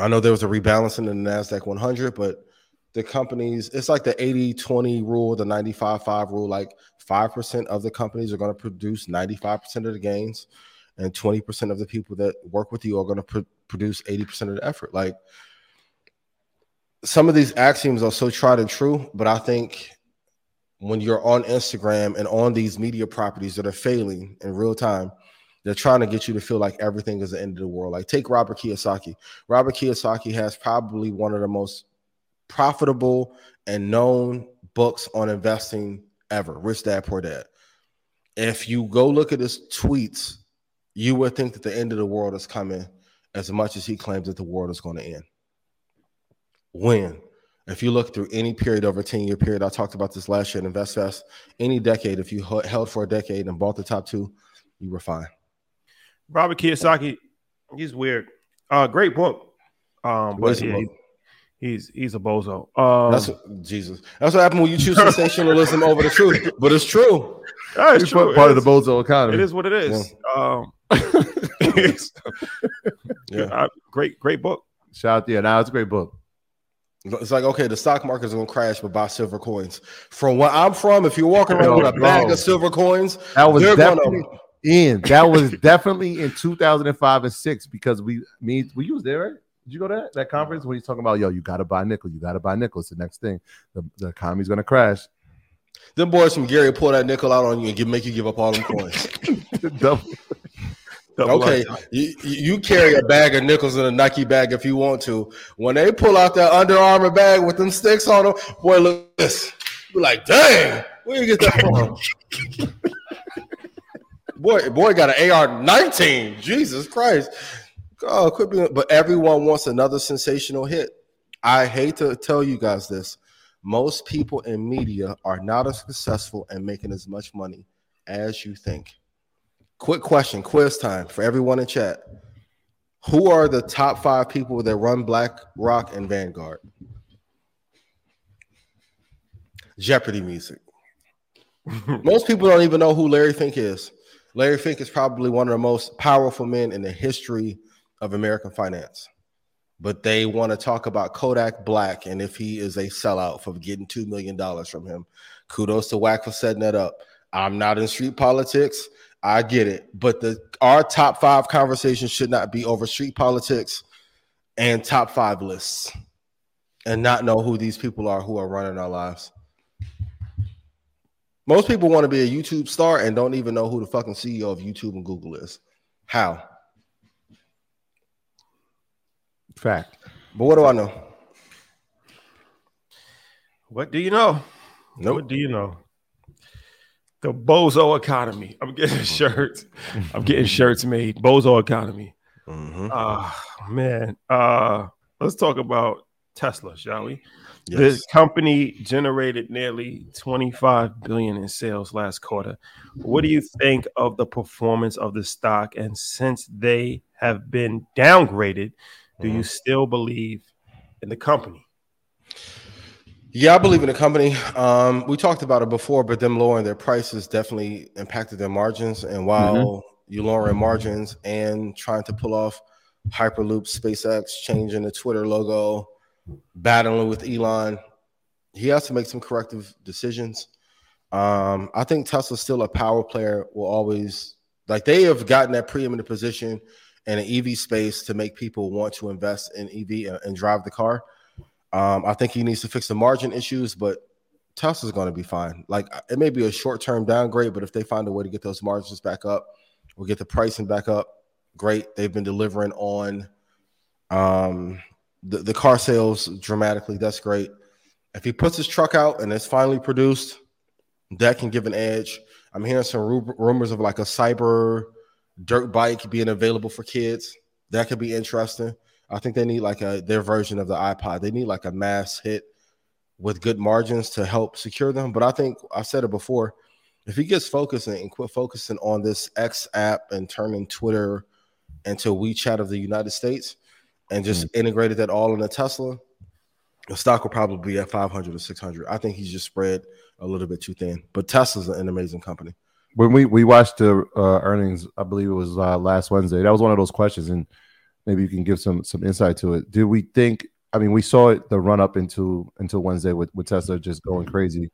I know there was a rebalancing in the NASDAQ 100, but the companies, it's like the 80 20 rule, the 95 5 rule. Like 5% of the companies are going to produce 95% of the gains, and 20% of the people that work with you are going to pr- produce 80% of the effort. Like some of these axioms are so tried and true, but I think when you're on Instagram and on these media properties that are failing in real time, they're trying to get you to feel like everything is the end of the world. Like take Robert Kiyosaki. Robert Kiyosaki has probably one of the most profitable and known books on investing ever, Rich Dad Poor Dad. If you go look at his tweets, you would think that the end of the world is coming as much as he claims that the world is going to end. When? If you look through any period over a 10 year period, I talked about this last year at InvestFest, any decade, if you h- held for a decade and bought the top two, you were fine. Robert Kiyosaki, he's weird. Uh, great book. Um, but Listen, yeah, bro. he's he's a bozo. Um, That's what, Jesus. That's what happened when you choose sensationalism over the truth. But it's true. yeah, it's It's true. part It of the bozo economy. It is what it is. Um, Yeah. uh, great, great book. Shout out, yeah, now it's a great book. It's like, okay, the stock market is going to crash, but buy silver coins. From where I'm from, if you're walking around with a bag of silver coins, That was they're definitely gonna- in. That was definitely in 2005 and six because we me we was there, right? Did you go to that, that conference when he's talking about yo, you got to buy nickel, you got to buy nickel. It's the next thing. The, the economy's gonna crash. them boys from Gary pull that nickel out on you and give, make you give up all them coins. Double- Okay, you, you carry a bag of nickels in a Nike bag if you want to. When they pull out that Under Armour bag with them sticks on them, boy, look at this. You're like, dang, where you get that from? boy, boy got an AR-19. Jesus Christ. Oh, quit being, but everyone wants another sensational hit. I hate to tell you guys this. Most people in media are not as successful and making as much money as you think. Quick question, quiz time for everyone in chat. Who are the top five people that run Black Rock and Vanguard? Jeopardy music. Most people don't even know who Larry Fink is. Larry Fink is probably one of the most powerful men in the history of American finance. But they want to talk about Kodak Black and if he is a sellout for getting $2 million from him. Kudos to Wack for setting that up. I'm not in street politics. I get it. But the our top five conversations should not be over street politics and top five lists and not know who these people are who are running our lives. Most people want to be a YouTube star and don't even know who the fucking CEO of YouTube and Google is. How? Fact. But what do I know? What do you know? Nope. What do you know? The Bozo economy. I'm getting shirts. I'm getting shirts made. Bozo economy. Mhm. Ah, man. Uh, let's talk about Tesla, shall we? Yes. This company generated nearly 25 billion in sales last quarter. What do you think of the performance of the stock? And since they have been downgraded, do Mm-hmm. you still believe in the company? Yeah, I believe in the company. Um, we talked about it before, but them lowering their prices definitely impacted their margins. And while you lowering margins and trying to pull off Hyperloop, SpaceX, changing the Twitter logo, battling with Elon, he has to make some corrective decisions. Um, I think Tesla's still a power player. Will always like they have gotten that preeminent position in an EV space to make people want to invest in EV and, and drive the car. Um, I think he needs to fix the margin issues, but Tesla's going to be fine. Like it may be a short term downgrade, but if they find a way to get those margins back up or get the pricing back up, great. They've been delivering on um, the, the car sales dramatically. That's great. If he puts his truck out and it's finally produced, that can give an edge. I'm hearing some ru- rumors of like a cyber dirt bike being available for kids. That could be interesting. I think they need like a their version of the iPod. They need like a mass hit with good margins to help secure them. But I think I've said it before. If he gets focusing and quit focusing on this X app and turning Twitter into WeChat of the United States and just mm. integrated that all in a Tesla, the stock will probably be at 500 or 600. I think he's just spread a little bit too thin. But Tesla's an amazing company. When we we watched the uh, earnings, I believe it was uh, last Wednesday. That was one of those questions, and maybe you can give some some insight to it. Do we think? I mean, we saw it the run up into until Wednesday with with Tesla just going crazy.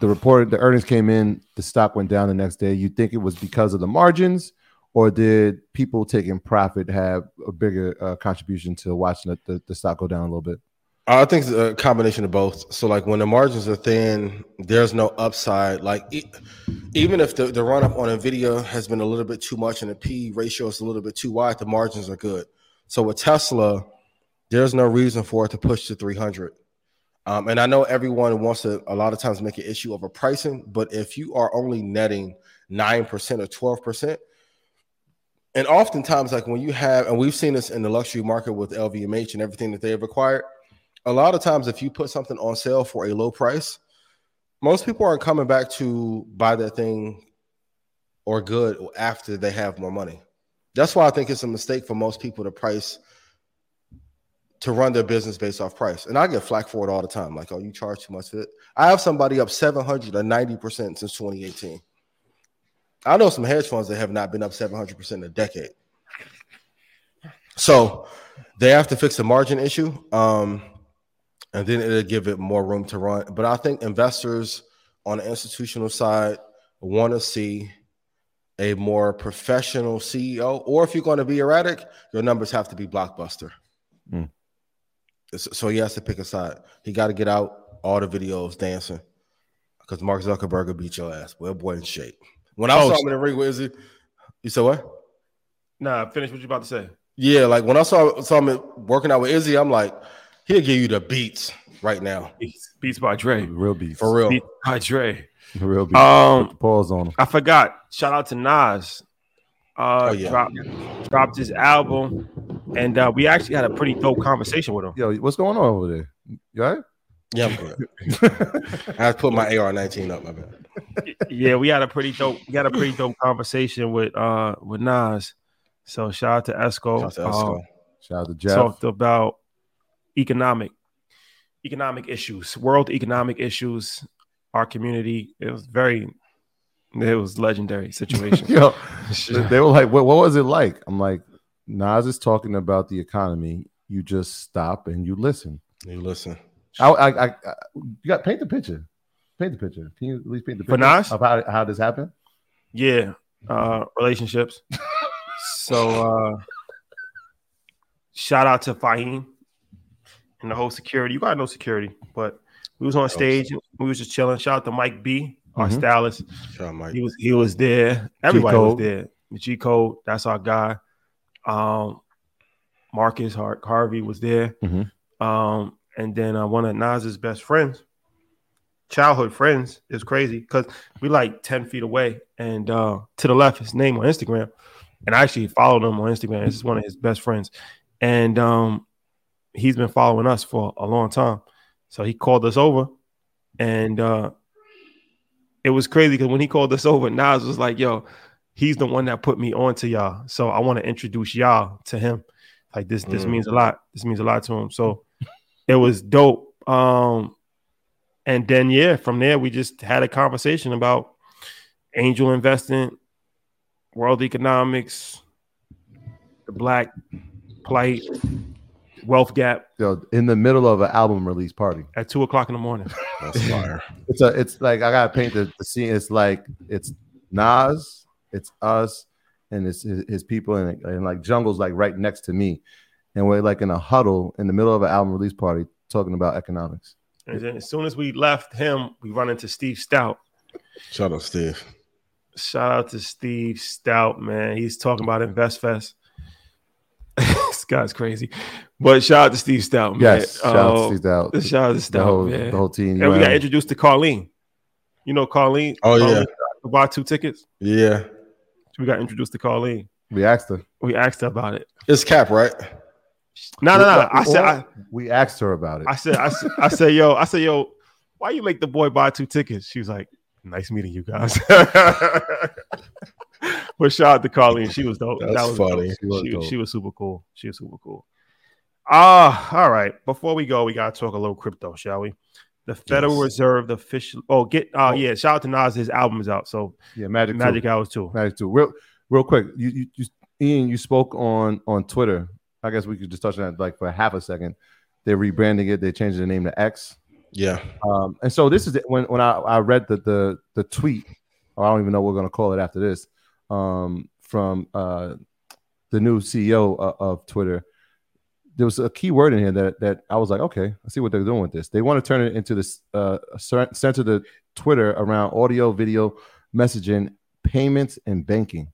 The report, the earnings came in, the stock went down the next day. You think it was because of the margins? or did people taking profit have a bigger uh, contribution to watching the, the, the, stock go down a little bit? I think it's a combination of both. So, like when the margins are thin, there's no upside. Like even if the, the run up on Nvidia has been a little bit too much and the P ratio is a little bit too wide, the margins are good. So with Tesla, there's no reason for it to push to 300. Um, and I know everyone wants to a lot of times make an issue over pricing, but if you are only netting nine percent or twelve percent, and oftentimes, like when you have, and we've seen this in the luxury market with LVMH and everything that they have acquired, a lot of times if you put something on sale for a low price, most people aren't coming back to buy that thing or good after they have more money. That's why I think it's a mistake for most people to price to run their business based off price. And I get flack for it all the time. Like, oh, you charge too much for it. I have somebody up 790% since 2018. I know some hedge funds that have not been up 700% in a decade. So they have to fix the margin issue. Um, and then it'll give it more room to run. But I think investors on the institutional side want to see a more professional CEO, or if you're going to be erratic, your numbers have to be blockbuster. Mm. So he has to pick a side. He got to get out all the videos dancing because Mark Zuckerberg will beat your ass. Well, boy in shape. When I oh, saw him in the ring with Izzy, you said what? Nah, finish what you about to say. Yeah, like when I saw saw him working out with Izzy, I'm like, he'll give you the beats right now. Beats, beats by Dre, real beats for real. Beats by Dre, real beats. Um, pause on him. I forgot. Shout out to Nas. Uh, oh, yeah. dropped, dropped his album, and uh, we actually had a pretty dope conversation with him. Yo, what's going on over there? You all right? Yeah, I'm good. I have to put my AR 19 up, my bad. yeah, we had a pretty dope, we had a pretty dope conversation with uh with Nas. So shout out to Esco. Shout out to, Esco. Um, shout out to Jeff. Talked about economic economic issues, world economic issues, our community. It was very it was legendary situation. Yo, they were like, what, what was it like? I'm like, Nas is talking about the economy. You just stop and you listen. You listen. I, I, I, you got paint the picture. Paint the picture. Can you at least paint the picture of how, how this happened? Yeah, uh, relationships. so, uh, shout out to Fahim and the whole security. You got no security, but we was on stage. We was just chilling. Shout out to Mike B, our mm-hmm. stylist. Shout Mike. He was he was there. Everybody G-Code. was there. G Code, that's our guy. Um, Marcus Hart Harvey was there. Mm-hmm. Um, and then uh, one of Nas's best friends, childhood friends, is crazy because we like 10 feet away. And uh, to the left, his name on Instagram. And I actually followed him on Instagram. This is one of his best friends. And um, he's been following us for a long time. So he called us over and uh, it was crazy because when he called us over, Nas was like, yo, he's the one that put me on to y'all. So I want to introduce y'all to him. Like this, this mm. means a lot. This means a lot to him. So it was dope. Um, and then yeah, from there we just had a conversation about angel investing, world economics, the black plight, Wealth Gap Yo, in the middle of an album release party. at two o'clock in the morning. That's fire. It's a it's like I gotta paint the, the scene. It's like it's Nas, it's us, and it's his, his people, and, and like jungle's like right next to me, and we're like in a huddle in the middle of an album release party talking about economics. And then as soon as we left him, we run into Steve Stoute. Shout out Steve. Shout out to Steve Stoute, man. He's talking about InvestFest. this guy's crazy. But shout out to Steve Stoute, man. Yes, shout out to Um, Steve Stoute. Shout out to the whole man. the whole team. and we got introduced to Carlene. You know Carlene? Oh, yeah. To buy two tickets. Yeah. We got introduced to Carlene. we asked her. We asked her about it. It's Cap, right? No, no, no. I said, I, we asked her about it. I said, I said, I said, yo, I said, yo, why you make the boy buy two tickets? She was like, nice meeting you guys. but shout out to Carlene. She was dope. That's that was funny. dope. She was She, dope. she was super cool. She was super cool. Ah, all right. Before we go, we gotta talk a little crypto, shall we? The Federal Yes. Reserve official. Oh, get. Oh, yeah. Shout out to Nas. His album is out. So yeah, Magic Magic Two. Hours too. Magic Two. Real real quick. You, you you Ian, you spoke on on Twitter. I guess we could just touch on that like for half a second. They're rebranding it. They changed the name to X. Yeah. Um, and so this is it. when when I, I read the the the tweet, or I don't even know what we're gonna call it after this, um, from uh, the new CEO of, of Twitter. There was a key word in here that that I was like, okay, I see what they're doing with this. They want to turn it into this uh, center the Twitter around audio, video, messaging, payments, and banking.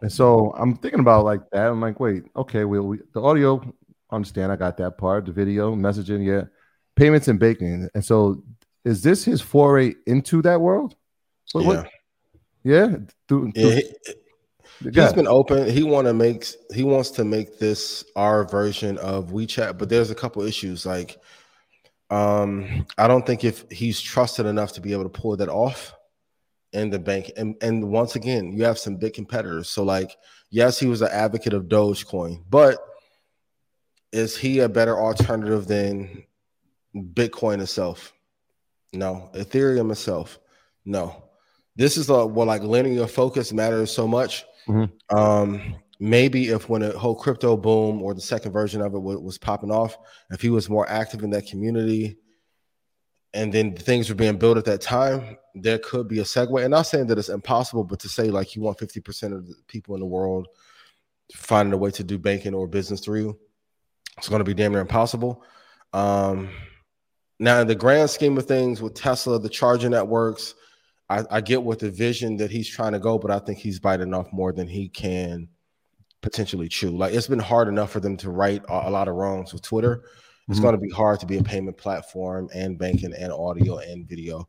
And so I'm thinking about like that. I'm like, wait, okay, well, we, the audio, understand, I got that part. The video, messaging, yeah, payments and banking. And so, is this his foray into that world? What- yeah. what- yeah, through, Yeah, through- he, has been open. He want to make he wants to make this our version of WeChat, but there's a couple issues. Like, um, I don't think if he's trusted enough to be able to pull that off in the bank. And and once again, you have some big competitors. So like, yes, he was an advocate of Dogecoin, but is he a better alternative than Bitcoin itself? No. Ethereum itself? No. This is a well, like your focus matters so much. Mhm. Um, maybe if when a whole crypto boom or the second version of it was, was popping off, if he was more active in that community, and then things were being built at that time, there could be a segue. And not saying that it's impossible, but to say like you want 50% of the people in the world finding a way to do banking or business through you, it's going to be damn near impossible. Um, now, in the grand scheme of things with Tesla, the charging networks, I, I get what the vision that he's trying to go, but I think he's biting off more than he can potentially chew. Like it's been hard enough for them to right a, a lot of wrongs with Twitter. It's Mhm. going to be hard to be a payment platform and banking and audio and video.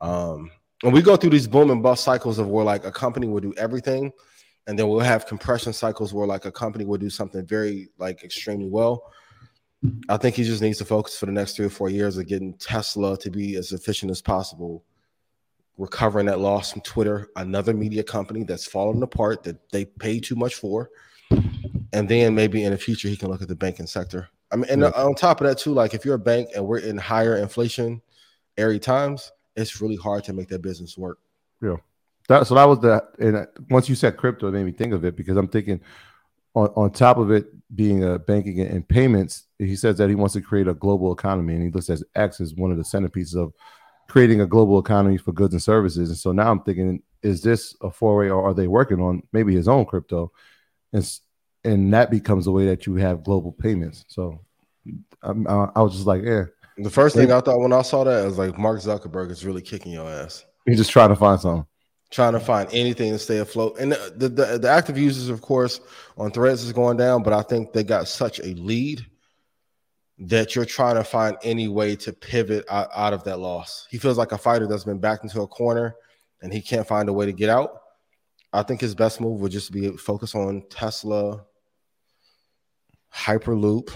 Um, and we go through these boom and bust cycles of where like a company will do everything, and then we'll have compression cycles where like a company will do something very like extremely well. I think he just needs to focus for the next three or four years of getting Tesla to be as efficient as possible, recovering that loss from Twitter, another media company that's fallen apart that they pay too much for, and then maybe in the future he can look at the banking sector. I mean, and Yeah. on top of that too, like if you're a bank and we're in higher inflation airy times, it's really hard to make that business work. That, so that was the and once you said crypto, it made me think of it because I'm thinking on, on top of it being a banking and, and payments, he says that he wants to create a global economy, and he looks at X as one of the centerpieces of creating a global economy for goods and services. And so now I'm thinking, is this a foray, or are they working on maybe his own crypto, and and that becomes a way that you have global payments. So I'm, I, I was just like, yeah, The first thing I thought when I saw that was like Mark Zuckerberg is really kicking your ass. he's just trying to find something. trying to find anything to stay afloat. And the, the, the, the active users, of course, on threads is going down, but I think they got such a lead that you're trying to find any way to pivot out, out of that loss. He feels like a fighter that's been backed into a corner and he can't find a way to get out. I think his best move would just be focus on Tesla, Hyperloop,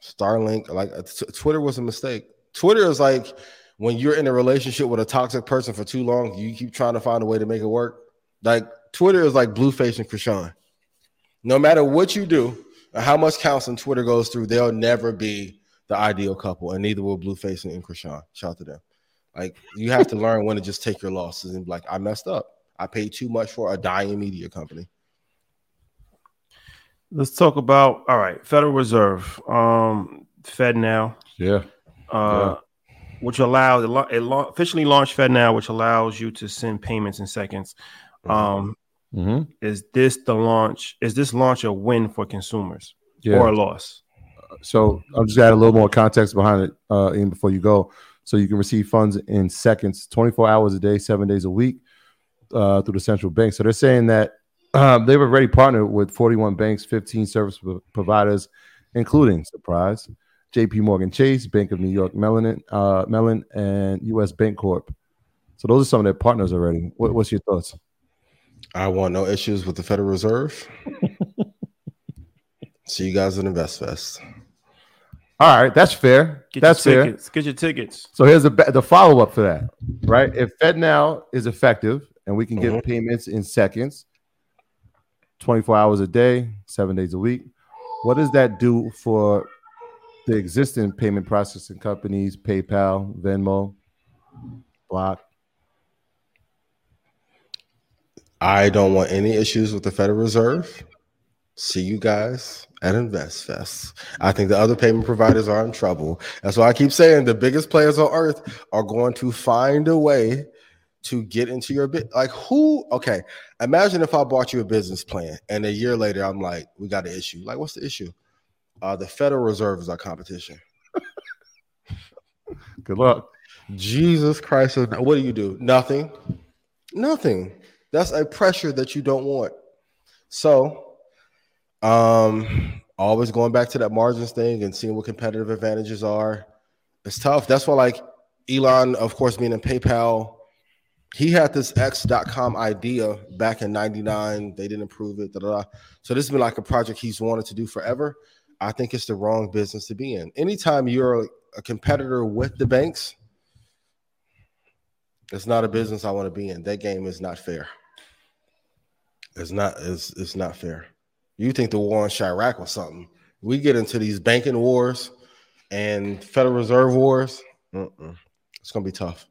Starlink. Like uh, t- Twitter was a mistake. Twitter is like when you're in a relationship with a toxic person for too long, you keep trying to find a way to make it work. Like Twitter is like Blueface and Chrisean. No matter what you do, how much counseling Twitter goes through, they'll never be the ideal couple, and neither will Blueface and Chrisean. Shout out to them. Like you have to learn when to just take your losses and be like, I messed up. I paid too much for a dying media company. Let's talk about all right, Federal Reserve, um, Fed now, Yeah. uh, which allows it, lo- it lo- officially launched Fed now, which allows you to send payments in seconds. Um, Mm-hmm. is this the launch? Is this launch a win for consumers Yeah. or a loss? So I'm just add a little more context behind it, uh, even before you go. So you can receive funds in seconds, 24 hours a day, seven days a week, uh, through the central bank. So they're saying that um, they've already partnered with 41 banks, 15 service pro- providers, including surprise, J.P. Morgan Chase, Bank of New York Mellon, uh, Mellon, and U.S. Bancorp. So those are some of their partners already. What, what's your thoughts? I want no issues with the Federal Reserve. See you guys at InvestFest. All right, that's fair. Get that's your fair. Get your tickets. So here's the the follow up for that, right? If FedNow is effective and we can get Mhm. payments in seconds, 24 hours a day, seven days a week, what does that do for the existing payment processing companies, PayPal, Venmo, Block? I don't want any issues with the Federal Reserve. See you guys at InvestFest. I think the other payment providers are in trouble. That's why I keep saying the biggest players on earth are going to find a way to get into your bit. Like who? Okay, imagine if I bought you a business plan and a year later I'm like, we got an issue. Like, what's the issue? Uh, the Federal Reserve is our competition. Good luck. Jesus Christ. What do you do? Nothing. Nothing. That's a pressure that you don't want. So, um, always going back to that margins thing and seeing what competitive advantages are. It's tough. That's why, like Elon, of course, being in PayPal, he had this X.com idea back in 99. They didn't approve it. Da, da, da. So, this has been like a project he's wanted to do forever. I think it's the wrong business to be in. Anytime you're a competitor with the banks, it's not a business I want to be in. That game is not fair. It's not. It's it's not fair. You think the war in Chirac was something? We get into these banking wars and Federal Reserve wars. Mm-mm. It's gonna be tough.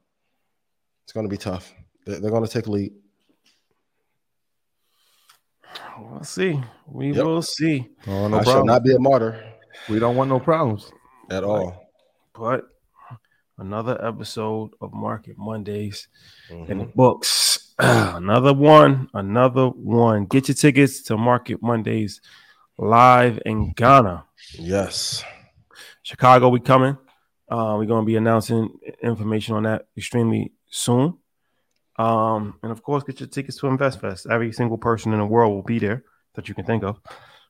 It's gonna be tough. They're, they're gonna take a lead. We'll see. We Yep. will see. Oh, no I shall not be a martyr we don't want no problems. at all. But another episode of Market Mondays in the Mhm. books. another one, another one. Get your tickets to Market Mondays live in Ghana. Yes. Chicago, we coming. Uh, we're gonna be announcing information on that extremely soon. Um, and of course, get your tickets to InvestFest. Every single person in the world will be there that you can think of.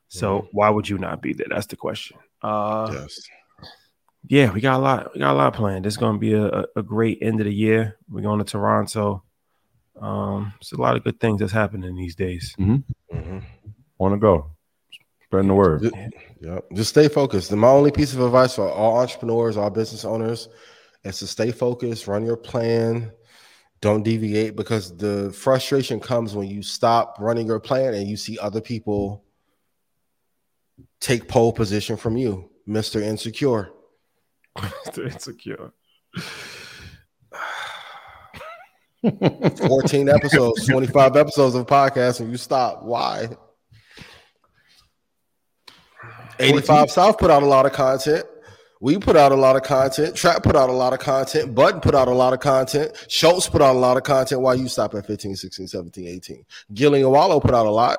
So why would you not be there? That's the question. Uh, Yes. yeah, we got a lot. We got a lot planned. It's going to be a, a great end of the year. We're going to Toronto. Um, it's a lot of good things that's happening these days. Mhm. Want to go? Spreading the word. Ju- Yep. Just stay focused. And my only piece of advice for all entrepreneurs, all business owners, is to stay focused, run your plan, don't deviate because the frustration comes when you stop running your plan and you see other people take pole position from you, Mr. Insecure. Insecure. 14 episodes, 25 episodes of podcast, and you stop. Why? 85 South put out a lot of content. We put out a lot of content. Trap put out a lot of content. Button put out a lot of content. Schulz put out a lot of content. Why you stop at 15, 16, 17, 18? Gillie and Wallo put out a lot.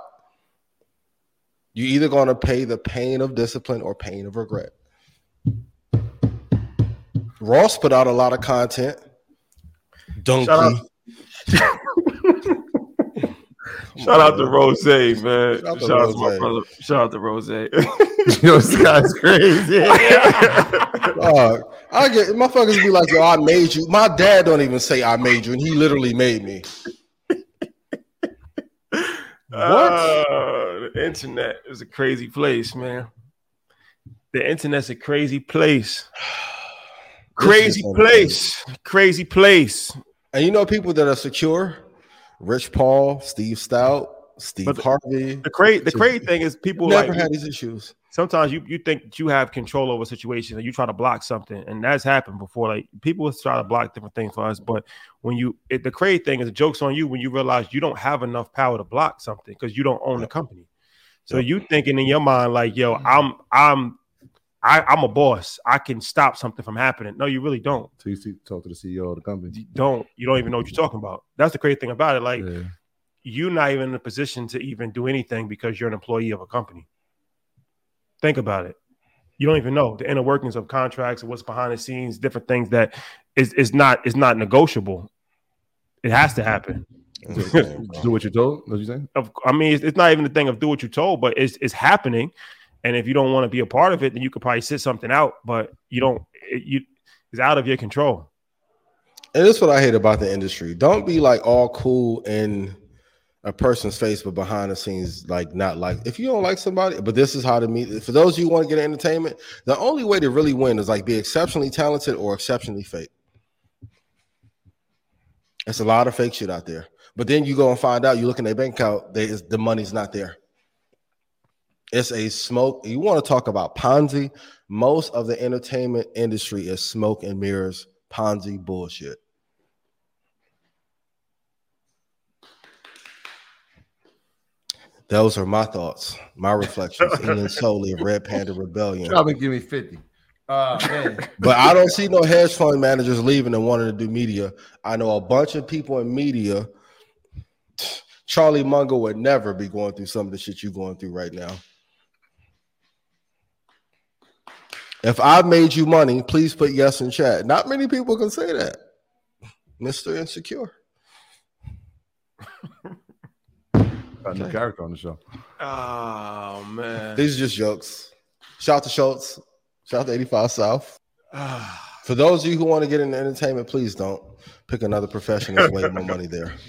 You're either going to pay the pain of discipline or pain of regret. Ross put out a lot of content. Donkey. Shout out- Shout out to Rose, man. Shout Shout out to out to my Rose. brother. Shout out to Rose. Yo, this guy's crazy. Dog, I get motherfuckers be like, yo, I made you. My dad don't even say I made you, and he literally made me. Uh, the internet is a crazy place, man. The internet's a crazy place. Crazy place. Crazy place. And you know people that are secure? Rich Paul, Steve Stoute, Steve But Harvey. The crazy the crazy thing is people Never like had these issues. sometimes you, you think you have control over situations and you try to block something and that's happened before like people try to block different things for us but when you it, the crazy thing is the joke's on you when you realize you don't have enough power to block something because you don't own the company So you thinking in your mind like, yo, mm-hmm. I'm I'm I, I'm a boss. I can stop something from happening. No, you really don't. So you see, talk to the CEO of the company. You don't. You don't even know what you're talking about. That's the crazy thing about it. Like Yeah. you're not even in a position to even do anything because you're an employee of a company. Think about it. You don't even know the inner workings of contracts and what's behind the scenes, different things that is is not is not negotiable. It has to happen. Do what you're told. What you saying? I mean, it's, it's not even the thing of do what you're told, but it's it's happening. And if you don't want to be a part of it, then you could probably sit something out. But you don't. It, you it's out of your control. And that's what I hate about the industry. Don't be like all cool in a person's face, but behind the scenes, like not like if you don't like somebody, but this is how to meet. For those you who want to get entertainment, the only way to really win is like be exceptionally talented or exceptionally fake. It's a lot of fake shit out there. But then you go and find out, you look in their bank account, they, is, the money's not there. It's a smoke. You want to talk about Ponzi? Most of the entertainment industry is smoke and mirrors, Ponzi bullshit. Those are my thoughts, my reflections. Ian Soley of Red Panda Rebellion. To give me fifty. Uh, man. But I don't see no hedge fund managers leaving and wanting to do media. I know a bunch of people in media. Charlie Munger would never be going through some of the shit you're going through right now. If I made you money, please put yes in chat. Not many people can say that. Mr. Insecure. Got a new character on the show. Oh man. These are just jokes. Shout out to Schulz. Shout out to 85 South. For those of you who want to get into entertainment, please don't pick another profession that's way more money there.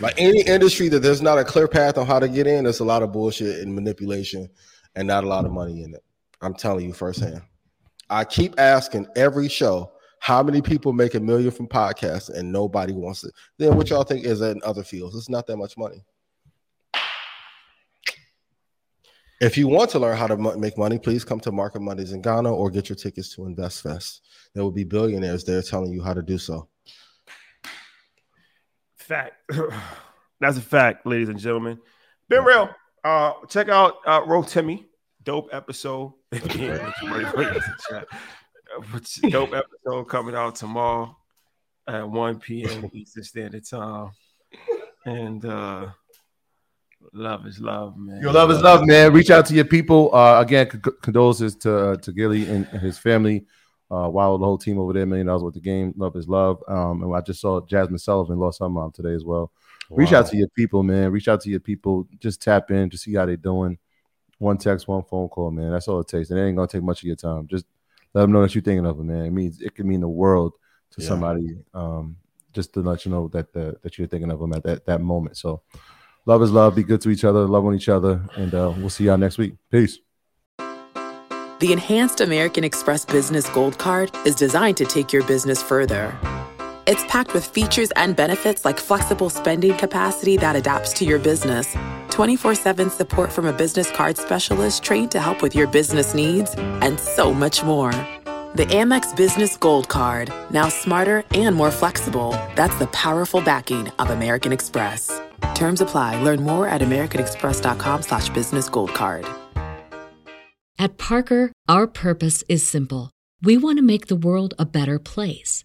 Like any industry that there's not a clear path on how to get in, there's a lot of bullshit and manipulation and not a lot of money in it. I'm telling you firsthand. I keep asking every show how many people make a million from podcasts and nobody wants it. Then what y'all think is in other fields? It's not that much money. If you want to learn how to make money, please come to Market Mondays in Ghana or get your tickets to Invest Fest. There will be billionaires there telling you how to do so. Fact. That's a fact, ladies and gentlemen. Been real. Uh, check out uh, Ro Timmy. Dope episode. Dope episode coming out tomorrow at 1 p.m. Eastern Standard Time. And uh love is love, man. Your love is love, man. Reach out to your people. Uh, again, c- condolences to uh, to Gillie and, and his family. Uh, while the whole team over there, million dollars with the game. Love is love. Um, and I just saw Jazmine Sullivan lost her mom today as well. Reach out to your people, man. Reach out to your people. Just tap in to see how they're doing. One text, one phone call, man. That's all it takes. And it ain't gonna take much of your time. Just let them know that you're thinking of them, man. It means it can mean the world to Yeah. somebody. Um, just to let you know that the, that you're thinking of them at that that moment. So, love is love. Be good to each other. Love on each other, and uh, we'll see y'all next week. Peace. The Enhanced American Express Business Gold Card is designed to take your business further. It's packed with features and benefits like flexible spending capacity that adapts to your business, 24 7 support from a business card specialist trained to help with your business needs, and so much more. The Amex Business Gold Card, now smarter and more flexible. That's the powerful backing of American Express. Terms apply. Learn more at americanexpress.com slash business gold card. At Parker, our purpose is simple. We want to make the world a better place